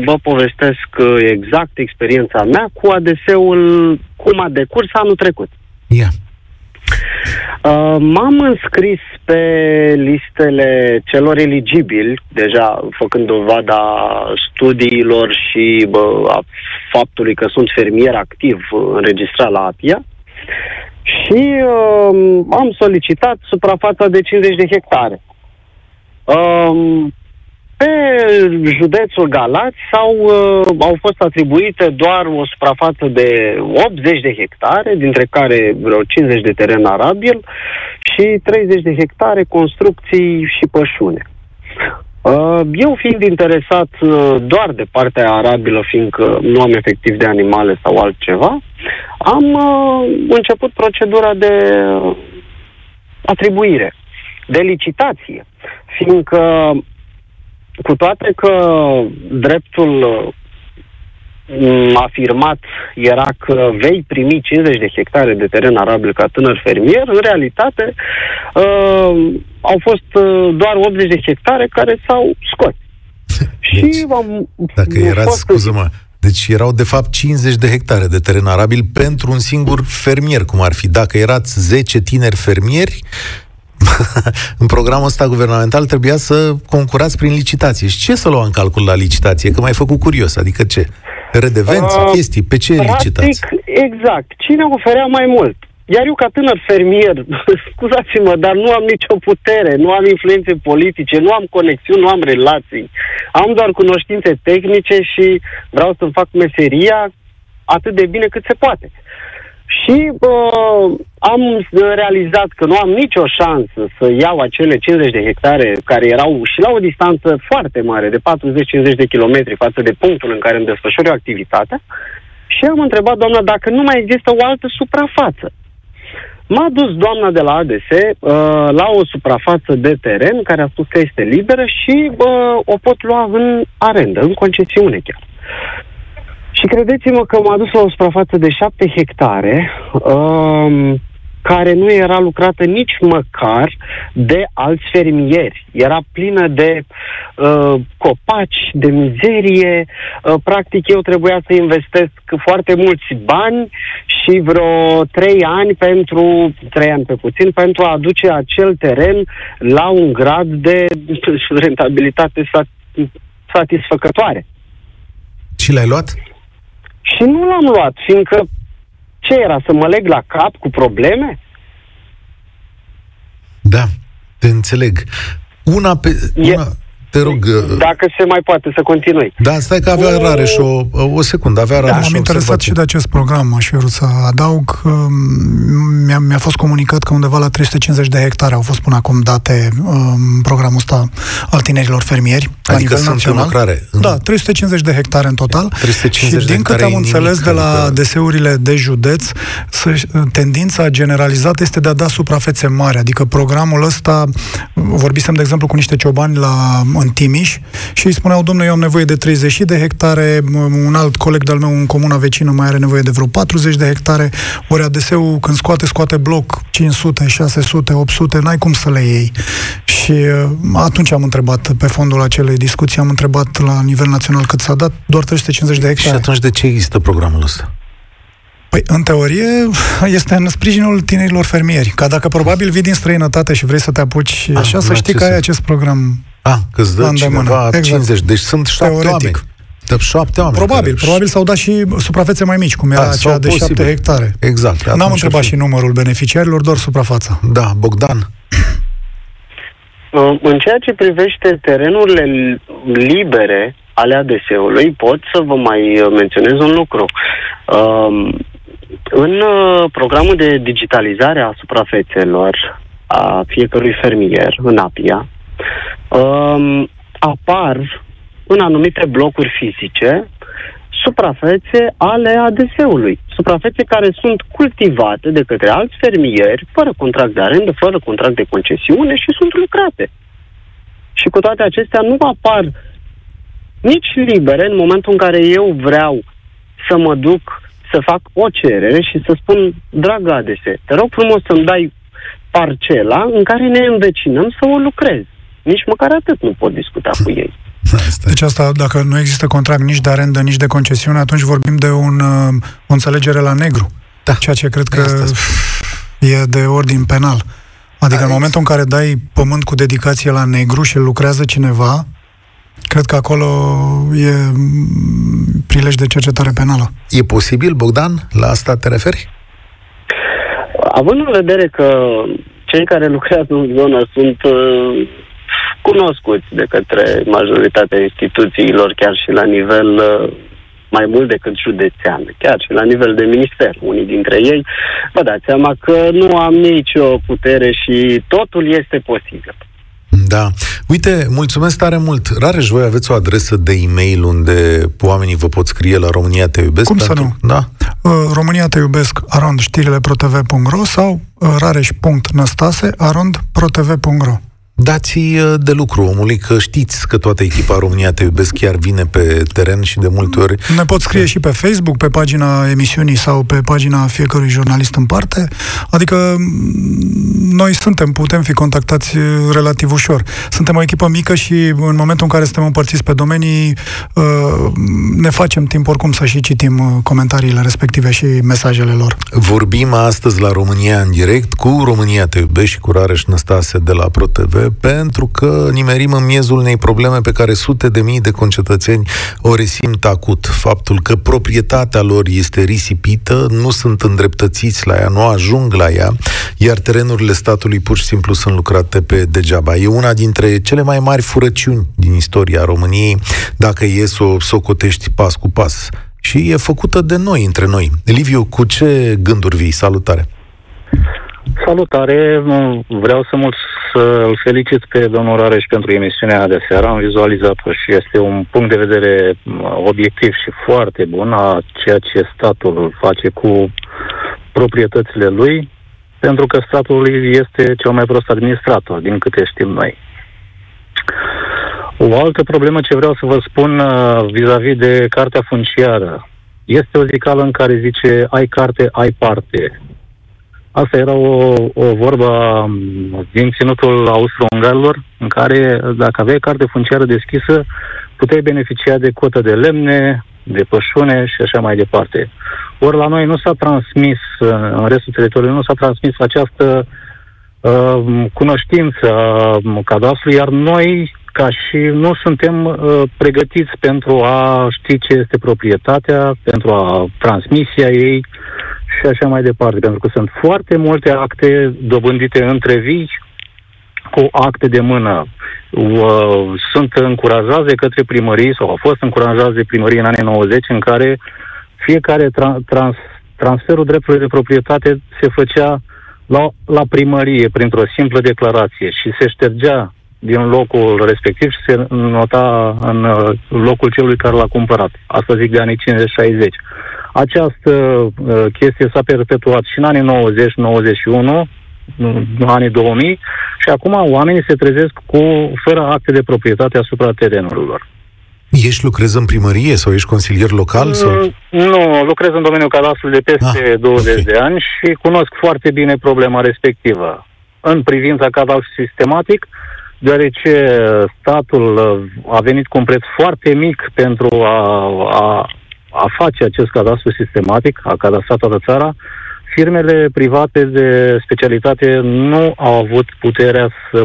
vă povestesc exact experiența mea cu ADS-ul, cum a decurs anul trecut. Yeah. Uh, m-am înscris pe listele celor eligibili, deja făcând dovada studiilor și bă, a faptului că sunt fermier activ înregistrat la APIA și uh, am solicitat suprafața de 50 de hectare. Uh, pe județul Galați sau uh, au fost atribuite doar o suprafață de 80 de hectare, dintre care vreo 50 de teren arabil și 30 de hectare construcții și pășune. Uh, eu fiind interesat uh, doar de partea arabilă, fiindcă nu am efectiv de animale sau altceva, am uh, început procedura de atribuire, de licitație, fiindcă cu toate că dreptul afirmat era că vei primi 50 de hectare de teren arabil ca tânăr fermier, în realitate uh, au fost uh, doar 80 de hectare care s-au scos. Deci, și am, dacă erați, scuză-mă, deci erau de fapt 50 de hectare de teren arabil pentru un singur fermier, cum ar fi. Dacă erați 10 tineri fermieri, în programul ăsta guvernamental trebuia să concurați prin licitație. Și ce să luăm în calcul la licitație? Că m-ai făcut curios. Adică ce? Redevenți, uh, chestii? Pe ce practic, licitați? exact. Cine oferea mai mult? Iar eu, ca tânăr fermier, scuzați-mă, dar nu am nicio putere, nu am influențe politice, nu am conexiuni, nu am relații. Am doar cunoștințe tehnice și vreau să fac meseria atât de bine cât se poate. Și uh, am realizat că nu am nicio șansă să iau acele 50 de hectare care erau și la o distanță foarte mare, de 40-50 de kilometri față de punctul în care îmi desfășor eu activitatea, și am întrebat doamna dacă nu mai există o altă suprafață. M-a dus doamna de la ADS uh, la o suprafață de teren care a spus că este liberă și uh, o pot lua în arendă, în concesiune chiar. Și credeți-mă că m-a dus la o suprafață de 7 hectare, um, care nu era lucrată nici măcar de alți fermieri. Era plină de uh, copaci, de mizerie. Uh, practic eu trebuia să investesc foarte mulți bani și vreo trei ani pentru, trei ani pe puțin, pentru a aduce acel teren la un grad de rentabilitate satisfăcătoare. Și l-ai luat? Și nu l-am luat, fiindcă ce era, să mă leg la cap cu probleme? Da, te înțeleg. Una pe... Una... E, te rog... Uh, Dacă se mai poate să continui. Da, stai că avea rare și o, o secundă, avea rare da, și am interesat și de acest program, aș fi vrut să adaug. Mi-a, mi-a fost comunicat că undeva la 350 de hectare au fost până acum date um, programul ăsta al tinerilor fermieri, adică la nivel sunt național. În lucrare. Da, 350 de hectare în total. 350 și din câte am înțeles de la adică... deseurile de județ, tendința generalizată este de a da suprafețe mari, adică programul ăsta, vorbisem de exemplu cu niște ciobani la în Timiș și îi spuneau, domnule, eu am nevoie de 30 de hectare, un alt coleg de-al meu în comuna vecină mai are nevoie de vreo 40 de hectare, ori ADS-ul când scoate, scoate bloc 500, 600, 800, n-ai cum să le iei. Și uh, atunci am întrebat, pe fondul acelei discuții, am întrebat la nivel național cât s-a dat, doar 350 de hectare. Și atunci de ce există programul ăsta? Păi, în teorie, este în sprijinul tinerilor fermieri. Ca dacă probabil vii din străinătate și vrei să te apuci A, ah, așa, să știi că ai acest program Ah, că îți dă cineva exact. 50, deci sunt șapte Teoretic. oameni. De șapte oameni. Probabil, care... probabil s-au dat și suprafețe mai mici, cum era da, aceea de posibil. șapte hectare. Exact. N-am întrebat fi... și numărul beneficiarilor, doar suprafața. Da, Bogdan. Uh, în ceea ce privește terenurile libere ale ADS-ului, pot să vă mai menționez un lucru. Um, în uh, programul de digitalizare a suprafețelor a fiecărui fermier, în APIA, um, apar în anumite blocuri fizice suprafețe ale ADS-ului. Suprafețe care sunt cultivate de către alți fermieri, fără contract de arendă, fără contract de concesiune și sunt lucrate. Și cu toate acestea nu apar nici libere în momentul în care eu vreau să mă duc să fac o cerere și să spun, dragă ADS, te rog frumos să-mi dai parcela în care ne învecinăm să o lucrez. Nici măcar atât nu pot discuta cu ei. Asta deci asta, dacă nu există contract nici de arendă, nici de concesiune, atunci vorbim de un, uh, o înțelegere la negru. Da. Ceea ce cred că e de ordin penal. Adică da, în momentul în care dai pământ cu dedicație la negru și lucrează cineva, cred că acolo e prilej de cercetare penală. E posibil, Bogdan? La asta te referi? Având în vedere că cei care lucrează în zonă sunt uh, cunoscuți de către majoritatea instituțiilor, chiar și la nivel uh, mai mult decât județean, chiar și la nivel de minister, unii dintre ei, vă dați seama că nu am nicio putere și totul este posibil. Da. Uite, mulțumesc tare mult. Rareș, voi aveți o adresă de e-mail unde oamenii vă pot scrie la România Te Iubesc? Cum pentru... să nu? Da? Uh, România Te Iubesc arond știrile protv.ro sau uh, rareș.năstase arond protv.ro dați uh, de lucru omului, că știți că toată echipa România Te Iubesc chiar vine pe teren și de multe ori... Ne pot scrie și pe Facebook, pe pagina emisiunii sau pe pagina fiecărui jurnalist în parte. Adică noi suntem, putem fi contactați uh, relativ ușor. Suntem o echipă mică și în momentul în care suntem împărțiți pe domenii, uh, ne facem timp oricum să și citim comentariile respective și mesajele lor. Vorbim astăzi la România în direct cu România Te Iubesc și cu Rareș Năstase de la ProTV pentru că nimerim în miezul unei probleme pe care sute de mii de concetățeni o resimt acut. Faptul că proprietatea lor este risipită, nu sunt îndreptățiți la ea, nu ajung la ea, iar terenurile statului pur și simplu sunt lucrate pe degeaba. E una dintre cele mai mari furăciuni din istoria României, dacă e să o socotești pas cu pas. Și e făcută de noi, între noi. Liviu, cu ce gânduri vii? Salutare! Salutare! Vreau să mult să îl felicit pe domnul Rareș pentru emisiunea de seară. Am vizualizat-o și este un punct de vedere obiectiv și foarte bun a ceea ce statul face cu proprietățile lui, pentru că statul este cel mai prost administrator, din câte știm noi. O altă problemă ce vreau să vă spun uh, vis-a-vis de cartea funciară. Este o zicală în care zice ai carte, ai parte. Asta era o, o vorbă din ținutul austro-ungarilor, în care dacă aveai carte funciară deschisă, puteai beneficia de cotă de lemne, de pășune și așa mai departe. Ori la noi nu s-a transmis, în restul teritoriului, nu s-a transmis această uh, cunoștință a cadastrului, iar noi, ca și nu suntem uh, pregătiți pentru a ști ce este proprietatea, pentru a transmisia ei, și așa mai departe, pentru că sunt foarte multe acte dobândite între vii cu acte de mână. Sunt încurajați de către primării sau au fost încurajați de primărie în anii 90 în care fiecare tra- trans, transferul dreptului de proprietate se făcea la, la primărie printr-o simplă declarație și se ștergea din locul respectiv și se nota în locul celui care l-a cumpărat. Asta zic de anii 50-60. Această uh, chestie s-a perpetuat și în anii 90-91, în anii 2000 și acum oamenii se trezesc cu fără acte de proprietate asupra terenurilor. Ești lucrezi în primărie sau ești consilier local? Sau? Mm, nu, lucrez în domeniul cadastrului de peste ah, 20 okay. de ani și cunosc foarte bine problema respectivă. În privința cadastrului sistematic, deoarece statul a venit cu un preț foarte mic pentru a, a a face acest cadastru sistematic, a cadastrat toată țara, firmele private de specialitate nu au avut puterea să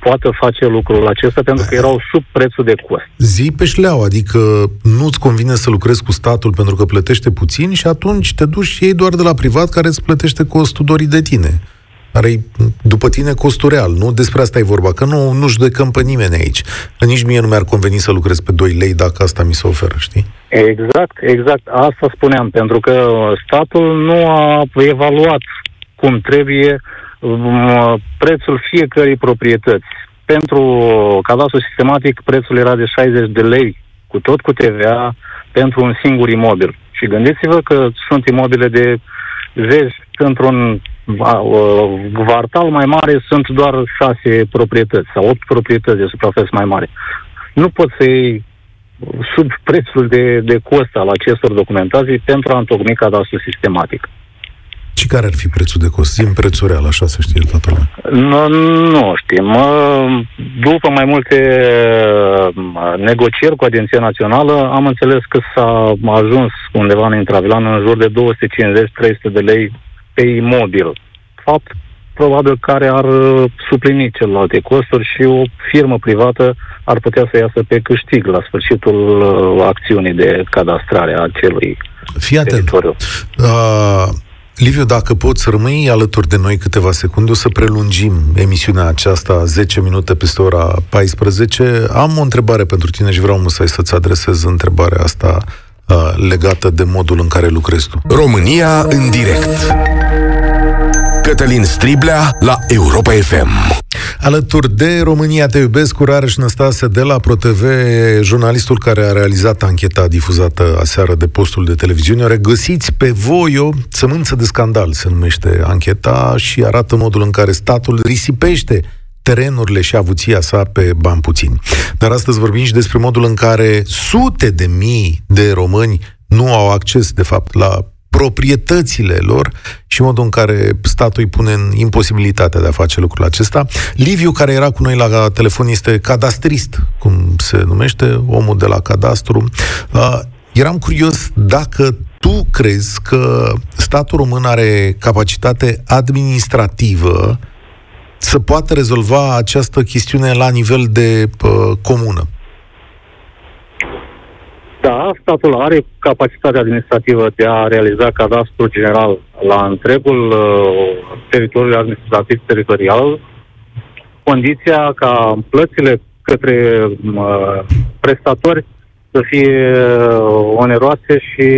poată face lucrul acesta pentru că erau sub prețul de cost. Zi pe șleau, adică nu-ți convine să lucrezi cu statul pentru că plătește puțin și atunci te duci și ei doar de la privat care îți plătește costul dorii de tine are după tine costul real. Nu despre asta e vorba, că nu, nu judecăm pe nimeni aici. Că nici mie nu mi-ar conveni să lucrez pe 2 lei dacă asta mi se oferă, știi? Exact, exact. Asta spuneam, pentru că statul nu a evaluat cum trebuie um, prețul fiecărei proprietăți. Pentru cadastru sistematic, prețul era de 60 de lei, cu tot cu TVA, pentru un singur imobil. Și gândiți-vă că sunt imobile de zeci într-un Vartal mai mare sunt doar șase proprietăți sau opt proprietăți de suprafață mai mare. Nu poți să iei sub prețul de, de cost al acestor documentații pentru a întocmi cadastru sistematic. Și care ar fi prețul de cost? Zim prețul real, așa să știe toată lumea. Nu, nu știm. După mai multe negocieri cu Agenția Națională, am înțeles că s-a ajuns undeva în intravilan în jur de 250-300 de lei pe imobil. Fapt probabil care ar uh, suplini celelalte costuri și o firmă privată ar putea să iasă pe câștig la sfârșitul uh, acțiunii de cadastrare a acelui Fii atent. teritoriu. Uh, Liviu, dacă poți să rămâi alături de noi câteva secunde, o să prelungim emisiunea aceasta 10 minute peste ora 14. Am o întrebare pentru tine și vreau să să-ți adresez întrebarea asta uh, legată de modul în care lucrezi tu. România în direct. Cătălin Striblea la Europa FM. Alături de România Te Iubesc, cu Rareș Năstase de la ProTV, jurnalistul care a realizat ancheta difuzată aseară de postul de televiziune. Regăsiți pe Voio, Sămânță de scandal se numește ancheta și arată modul în care statul risipește terenurile și avuția sa pe bani puțini. Dar astăzi vorbim și despre modul în care sute de mii de români nu au acces, de fapt, la proprietățile lor și modul în care statul îi pune în imposibilitatea de a face lucrul acesta. Liviu, care era cu noi la telefon, este cadastrist, cum se numește, omul de la cadastru. Uh, eram curios dacă tu crezi că statul român are capacitate administrativă să poată rezolva această chestiune la nivel de uh, comună. Da, statul are capacitatea administrativă de a realiza cadastru general la întregul uh, teritoriul administrativ teritorial, condiția ca plățile către uh, prestatori să fie uh, oneroase și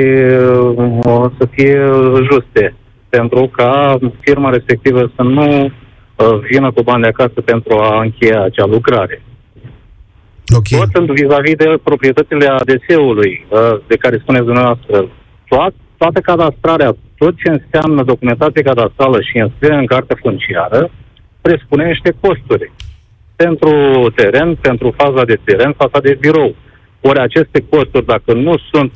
uh, să fie juste, pentru ca firma respectivă să nu uh, vină cu bani de acasă pentru a încheia acea lucrare. Okay. Tot sunt vis-a-vis de proprietățile ADS-ului, uh, de care spuneți dumneavoastră. Toat, toată cadastrarea, tot ce înseamnă documentație cadastrală și înscriere în carte funciară, presupune niște costuri. Pentru teren, pentru faza de teren, faza de birou. Ori aceste costuri, dacă nu sunt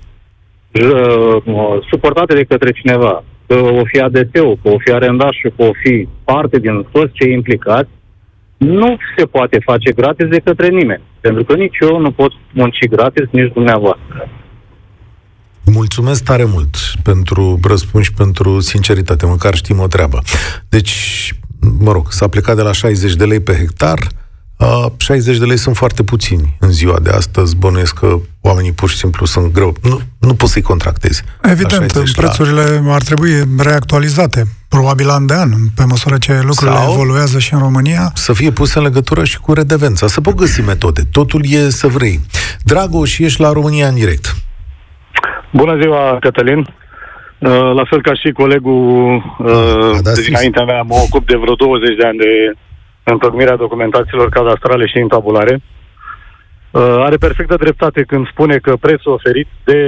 uh, suportate de către cineva, că o fi ADS-ul, că o fi arendașul, că o fi parte din toți cei implicați, nu se poate face gratis de către nimeni. Pentru că nici eu nu pot munci gratis, nici dumneavoastră. Mulțumesc tare mult pentru răspuns și pentru sinceritate, măcar știm o treabă. Deci, mă rog, s-a plecat de la 60 de lei pe hectar, Uh, 60 de lei sunt foarte puțini în ziua de astăzi. Bănuiesc că oamenii pur și simplu sunt greu. Nu, nu poți să-i contractezi. Evident, prețurile la... ar trebui reactualizate, probabil an de an, pe măsură ce lucrurile Sau evoluează și în România. Să fie puse în legătură și cu redevența. Să pot găsi metode. Totul e să vrei. Dragoș, ești la România în direct. Bună ziua, Cătălin. Uh, la fel ca și colegul uh, de dinaintea mea, mă ocup de vreo 20 de ani de întocmirea documentațiilor cadastrale și intabulare. Uh, are perfectă dreptate când spune că prețul oferit de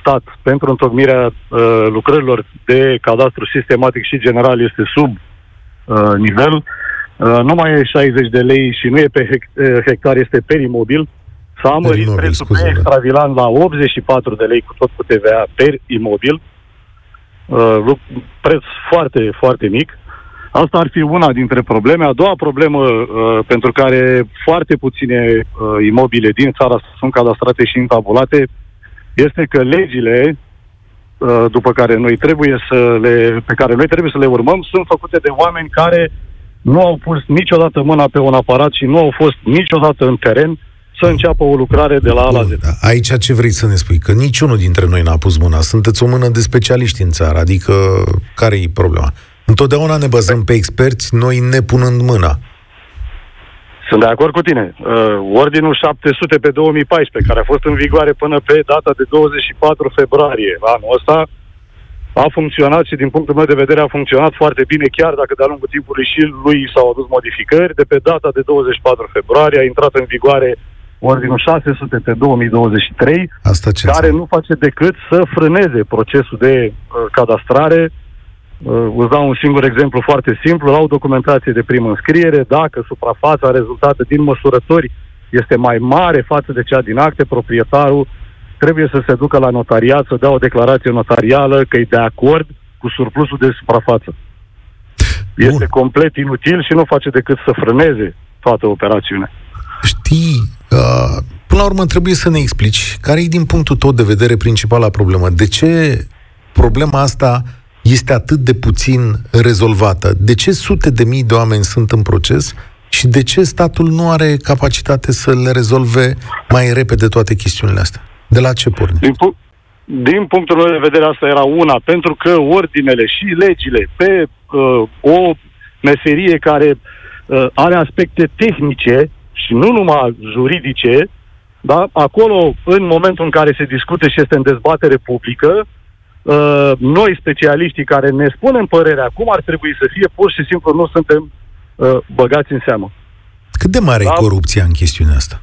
stat pentru întocmirea uh, lucrărilor de cadastru sistematic și general este sub uh, nivel. Uh, nu mai e 60 de lei și nu e pe hect- uh, hectar, este per imobil. S-a mărit prețul pe extravilan la 84 de lei cu tot cu TVA per imobil. Uh, preț foarte, foarte mic. Asta ar fi una dintre probleme. A doua problemă uh, pentru care foarte puține uh, imobile din țara sunt cadastrate și intabulate este că legile uh, după care noi trebuie să le, pe care noi trebuie să le urmăm sunt făcute de oameni care nu au pus niciodată mâna pe un aparat și nu au fost niciodată în teren să înceapă o lucrare de la A la Z. Aici ce vrei să ne spui? Că niciunul dintre noi n-a pus mâna. Sunteți o mână de specialiști în țară, adică care e problema? Întotdeauna ne bazăm pe experți, noi ne punând mâna. Sunt de acord cu tine. Uh, ordinul 700 pe 2014, care a fost în vigoare până pe data de 24 februarie anul ăsta, a funcționat și din punctul meu de vedere a funcționat foarte bine, chiar dacă de-a lungul timpului și lui s-au adus modificări. De pe data de 24 februarie a intrat în vigoare ordinul 600 pe 2023, Asta ce care nu face decât să frâneze procesul de uh, cadastrare Uh, îți dau un singur exemplu foarte simplu. La o documentație de primă înscriere, dacă suprafața rezultată din măsurători este mai mare față de cea din acte, proprietarul trebuie să se ducă la notariat, să dea o declarație notarială că e de acord cu surplusul de suprafață. Bun. Este complet inutil și nu face decât să frâneze toată operațiunea. Știi, uh, până la urmă trebuie să ne explici care e din punctul tău de vedere principala problemă. De ce problema asta este atât de puțin rezolvată? De ce sute de mii de oameni sunt în proces și de ce statul nu are capacitate să le rezolve mai repede toate chestiunile astea? De la ce porni? Din, pu- din punctul meu de vedere, asta era una, pentru că ordinele și legile pe uh, o meserie care uh, are aspecte tehnice și nu numai juridice, da? acolo, în momentul în care se discute și este în dezbatere publică, uh, noi, specialiștii care ne spunem părerea cum ar trebui să fie, pur și simplu nu suntem uh, băgați în seamă. Cât de mare da? e corupția în chestiunea asta?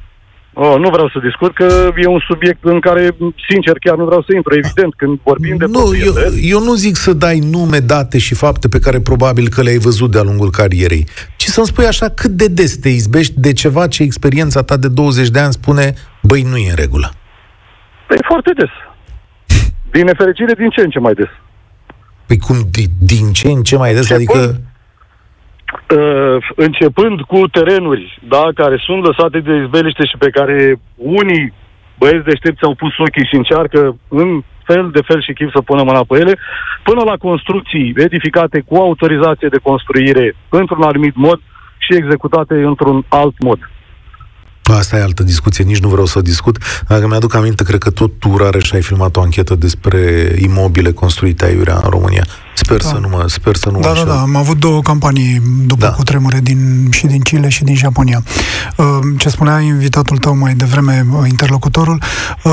Oh, nu vreau să discut, că e un subiect în care, sincer, chiar nu vreau să intru. Evident, când vorbim de Nu, eu, eu nu zic să dai nume, date și fapte pe care probabil că le-ai văzut de-a lungul carierei, ci să-mi spui așa cât de des te izbești de ceva ce experiența ta de 20 de ani spune, băi, nu e în regulă. Păi foarte des. Din nefericire, din ce în ce mai des. Păi cum, din ce în ce mai des? Ce adică... Uh, începând cu terenuri, da, care sunt lăsate de izbeliște și pe care unii băieți deștepți au pus ochii și încearcă în fel de fel și chip să pună mâna pe ele, până la construcții edificate cu autorizație de construire într-un anumit mod și executate într-un alt mod. Asta e altă discuție, nici nu vreau să o discut. Dacă mi-aduc aminte, cred că tot tu, Rareș, ai filmat o anchetă despre imobile construite aiurea în România. Sper da. să nu mă, sper să nu Da, da, da, am avut două campanii după da. cutremure din, și din Chile și din Japonia. Uh, ce spunea invitatul tău mai devreme, uh, interlocutorul, uh,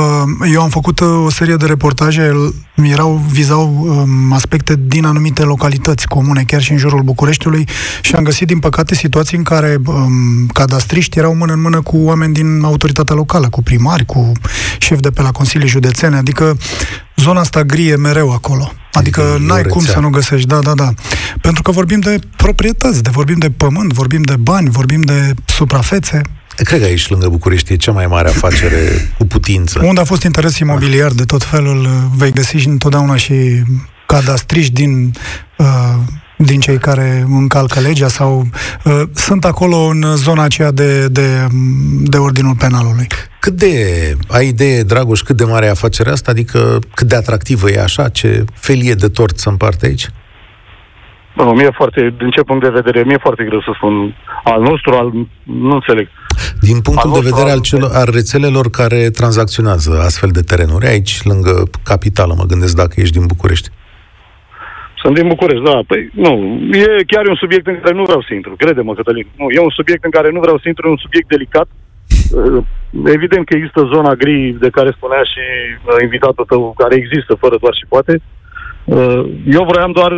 eu am făcut o serie de reportaje, erau, vizau um, aspecte din anumite localități comune, chiar și în jurul Bucureștiului și am găsit, din păcate, situații în care um, cadastriști erau mână în mână cu oameni din autoritatea locală, cu primari, cu șef de pe la Consilii Județene, adică zona asta grie mereu acolo. Adică e n-ai cum să nu găsești, da, da, da. Pentru că vorbim de proprietăți, de vorbim de pământ, vorbim de bani, vorbim de suprafețe. Cred că aici, lângă București, e cea mai mare afacere cu putință. Unde a fost interes imobiliar de tot felul, vei găsi și întotdeauna și cadastriști din uh, din cei care încalcă legea sau uh, sunt acolo în zona aceea de, de, de ordinul penalului. Cât de, ai idee, Dragoș, cât de mare e afacerea asta? Adică cât de atractivă e așa? Ce felie de tort să împarte aici? Nu, mie foarte, din ce punct de vedere, mie foarte greu să spun. Al nostru, al, nu înțeleg. Din punctul al de vedere al, celor, al rețelelor care tranzacționează astfel de terenuri, aici, lângă capitală, mă gândesc dacă ești din București. Sunt din București, da. Păi, nu, e chiar un subiect în care nu vreau să intru, crede-mă, Cătălin. Nu, e un subiect în care nu vreau să intru, e un subiect delicat. Uh, evident că există zona gri de care spunea și uh, invitatul tău, care există fără doar și poate. Uh, eu vreau doar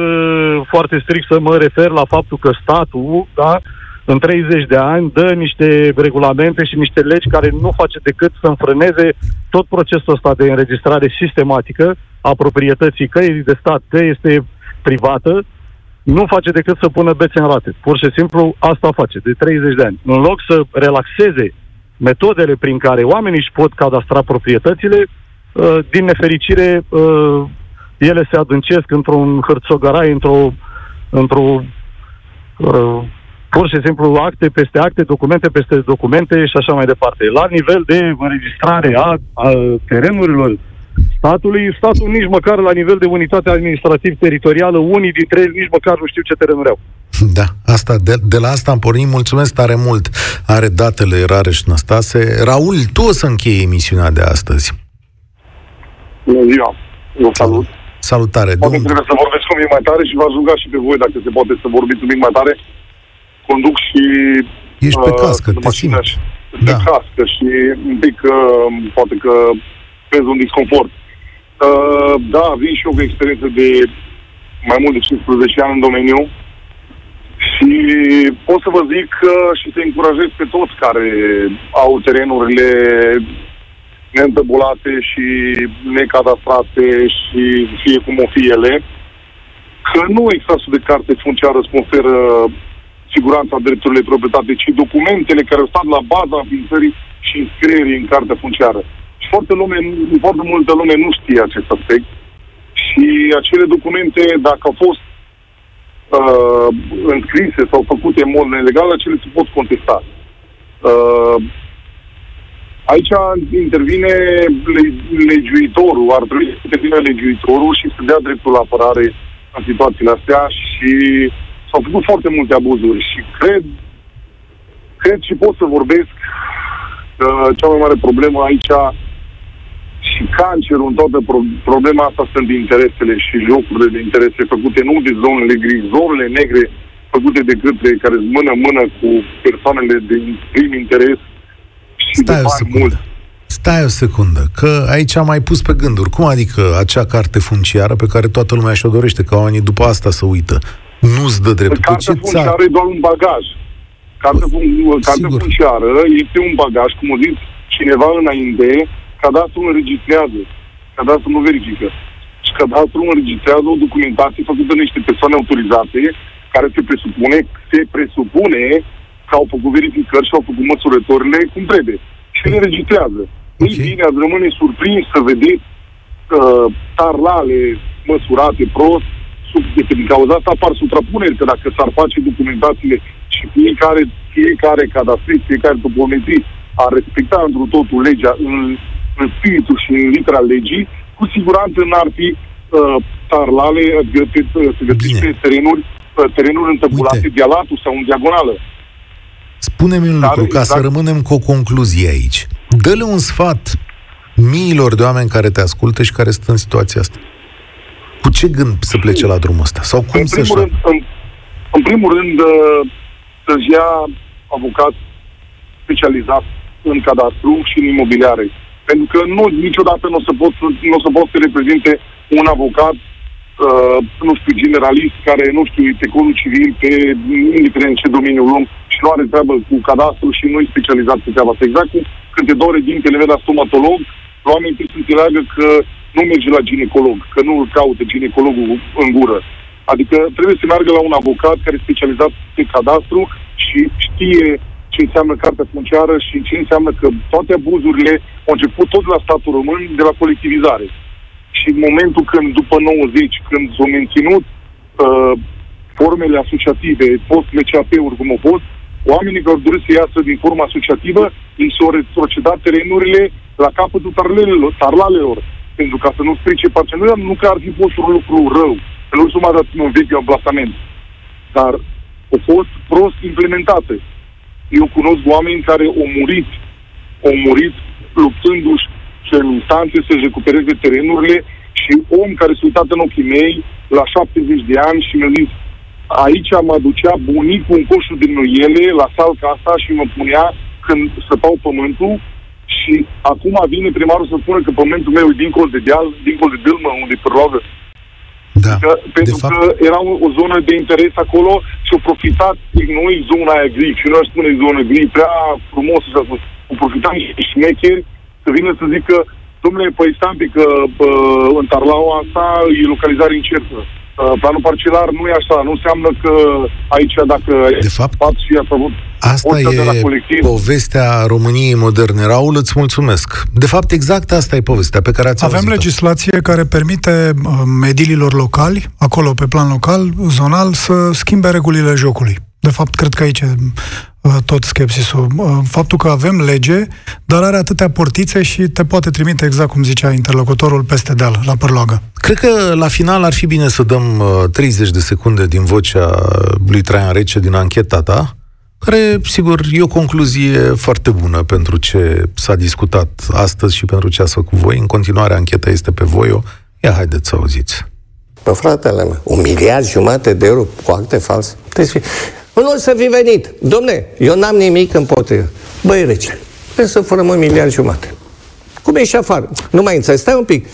foarte strict să mă refer la faptul că statul, da, în 30 de ani, dă niște regulamente și niște legi care nu face decât să înfrâneze tot procesul ăsta de înregistrare sistematică a proprietății, că e de stat, că este privată, nu face decât să pună bețe în rate. Pur și simplu asta face, de 30 de ani. În loc să relaxeze metodele prin care oamenii își pot cadastra proprietățile, uh, din nefericire, uh, ele se adâncesc într-un hărțogărai, într-o, într-o uh, pur și simplu acte peste acte, documente peste documente și așa mai departe. La nivel de înregistrare a, a terenurilor, statului, statul nici măcar la nivel de unitate administrativ-teritorială, unii dintre ei nici măcar nu știu ce teren au. Da, asta, de, de la asta am pornit. Mulțumesc tare mult. Are datele rare și Năstase. Raul, tu o să încheie emisiunea de astăzi. Bună ziua. Eu salut. Salutare. Poate Domn... trebuie să vorbesc un pic mai tare și v-aș ruga și pe voi, dacă se poate, să vorbiți un pic mai tare. Conduc și... Ești pe uh, cască, te simți. Pe da. cască și un pic, uh, poate că vezi un disconfort. Uh, da, vin și eu cu experiență de mai mult de 15 ani în domeniu și pot să vă zic că și să încurajez pe toți care au terenurile neîntăbulate și necadastrate și fie cum o fie ele, că nu extrasul de carte funciară îți conferă siguranța drepturilor proprietate, ci documentele care au stat la baza înființării și înscrierii în cartea funciară foarte, lume, foarte multă lume nu știe acest aspect și acele documente, dacă au fost uh, înscrise sau făcute în mod nelegal, acele se pot contesta. Uh, aici intervine legiuitorul, ar trebui să intervine legiuitorul și să dea dreptul la apărare în situațiile astea și s-au făcut foarte multe abuzuri și cred, cred și pot să vorbesc că cea mai mare problemă aici și cancerul în toată pro- problema asta sunt interesele și jocurile de interese făcute nu de zonele gri, zonele negre făcute de către care mână-mână cu persoanele de prim interes și Stai de o bani secundă. mulți. Stai o secundă, că aici am mai pus pe gânduri. Cum adică acea carte funciară pe care toată lumea și-o dorește, ca oamenii după asta să uită? Nu-ți dă drept. Cu Cartea ce țară? funciară e doar un bagaj. Cartea, fun- cartea sigur. funciară este un bagaj, cum a zis cineva înainte, cadastrul înregistrează, cadastrul nu verifică. Și cadastrul înregistrează o documentație făcută de niște persoane autorizate, care se presupune, se presupune că au făcut verificări și au făcut măsurătorile cum trebuie. Și le înregistrează. Ok. Ei bine, ați rămâne surprins să vedeți uh, tarlale măsurate prost, sub, de din cauza asta apar suprapuneri, că dacă s-ar face documentațiile și fiecare, fiecare cadastrist, fiecare topometrii ar respecta într totul legea în, în spiritul și în litera legii, cu siguranță n-ar fi uh, tarlale găsit, să găsiți Bine. pe terenuri, uh, terenuri întăbulate Uite. de latul sau în diagonală. Spune-mi un Dar lucru, ca exact- să rămânem cu o concluzie aici. Dă-le un sfat miilor de oameni care te ascultă și care sunt în situația asta. Cu ce gând să plece la drumul ăsta? Sau cum în, să-și primul rând, în, în primul rând, uh, să-și ia avocat specializat în cadastru și în imobiliare. Pentru că nu, niciodată nu o să pot, nu o să pot să reprezinte un avocat, uh, nu știu, generalist, care, nu știu, este codul civil pe indiferent ce domeniu luăm și nu are treabă cu cadastru și nu e specializat pe treaba asta. Exact cum când te dore dintele vede la stomatolog, oamenii trebuie să înțeleagă că nu merge la ginecolog, că nu îl caută ginecologul în gură. Adică trebuie să meargă la un avocat care e specializat pe cadastru și știe ce înseamnă cartea funciară și ce înseamnă că toate abuzurile au început tot de la statul român, de la colectivizare. Și în momentul când, după 90, când s-au menținut uh, formele asociative, post-MCAP-uri cum au fost, oamenii care au dorit să iasă din forma asociativă, îi s-au retrocedat terenurile la capătul tarlalelor, tarlalelor pentru ca să nu strice parceneriat, nu că ar fi fost un lucru rău, că nu s-a dat un vechi amplasament, dar au fost prost implementate. Eu cunosc oameni care au murit, au murit luptându-și în instanțe să-și recupereze terenurile și om care s-a uitat în ochii mei la 70 de ani și mi-a zis aici mă aducea bunicul în coșul de noiele la salca asta și mă punea când săpau pământul și acum vine primarul să spună că pământul meu e dincolo de deal, dincolo de dâlmă, unde e pârloagă. Da. Că, pentru de fapt, că era o, o zonă de interes acolo și au profitat, nu e zona aia gri, și nu aș spune zonă gri, prea frumos să spun. Au profitat niște șmecheri să vină să zică, domnule, păi stai un pic, că pă, în Tarlaua asta e localizare incertă. Uh, Planul parcelar nu e așa, nu înseamnă că aici dacă De fapt, fapt și ați avut Asta Forța de la e colectiv. povestea României moderne. Raul, îți mulțumesc. De fapt, exact asta e povestea pe care ați Avem auzit-o. legislație care permite uh, medililor locali, acolo pe plan local, zonal, să schimbe regulile jocului. De fapt, cred că aici e uh, tot skepsisul. Uh, Faptul că avem lege, dar are atâtea portițe și te poate trimite, exact cum zicea interlocutorul, peste deal, la părloagă. Cred că la final ar fi bine să dăm uh, 30 de secunde din vocea lui Traian Rece din ancheta ta, care, sigur, e o concluzie foarte bună pentru ce s-a discutat astăzi și pentru ce ați făcut voi. În continuare, ancheta este pe voi. Ia haideți să auziți. Pe fratele meu, un miliard jumate de euro cu acte false. Trebuie să fi... Nu să fi venit. Domne, eu n-am nimic împotrivă. Băi, rece, trebuie să furăm un miliard jumate. Cum ești afară? Nu mai înțeleg. Stai un pic.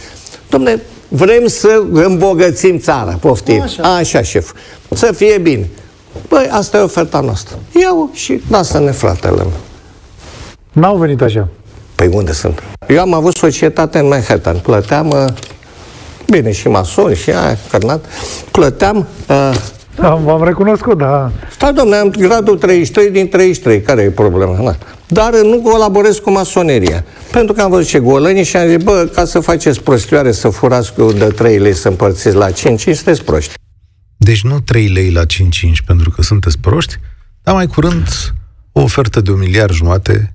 Domne, vrem să îmbogățim țara. Poftim. Așa. Așa, șef. Să fie bine. Băi, asta e oferta noastră. Iau și lasă-ne fratele meu. N-au venit așa. Păi unde sunt? Eu am avut societate în Manhattan. Plăteam, uh, bine, și masoni și aia, cărnat. Plăteam, uh, Am, v-am recunoscut, da. stai domnule, am gradul 33 din 33, care e problema? Na. Dar uh, nu colaborez cu masoneria. Pentru că am văzut ce golăni și am zis, bă, ca să faceți prostioare, să furați cu de 3 lei, să împărțiți la 5, sunteți proști. Deci nu 3 lei la 5-5 pentru că sunteți proști, dar mai curând o ofertă de un miliard jumate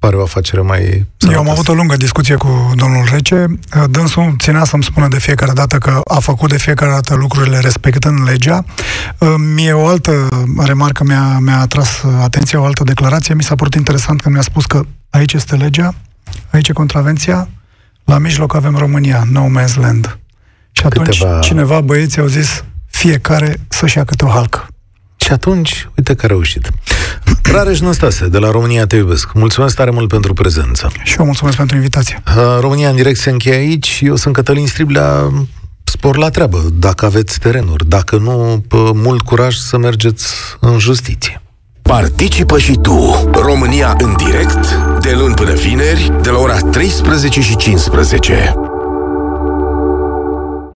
pare o afacere mai Eu am avut o lungă discuție cu domnul Rece. Dânsul ținea să-mi spună de fiecare dată că a făcut de fiecare dată lucrurile respectând legea. Mie o altă remarcă mi-a, mi-a atras atenția, o altă declarație. Mi s-a părut interesant că mi-a spus că aici este legea, aici e contravenția, La mijloc avem România, no man's land. Și atunci Câteva... cineva, băieții, au zis fiecare să-și ia câte o halcă. Și atunci, uite că a reușit. Rareș Năstase, de la România Te Iubesc. Mulțumesc tare mult pentru prezență. Și eu mulțumesc pentru invitație. România în direct se încheie aici. Eu sunt Cătălin Striblea. Spor la treabă, dacă aveți terenuri. Dacă nu, mult curaj să mergeți în justiție. Participă și tu, România în direct, de luni până vineri, de la ora 13 și 15.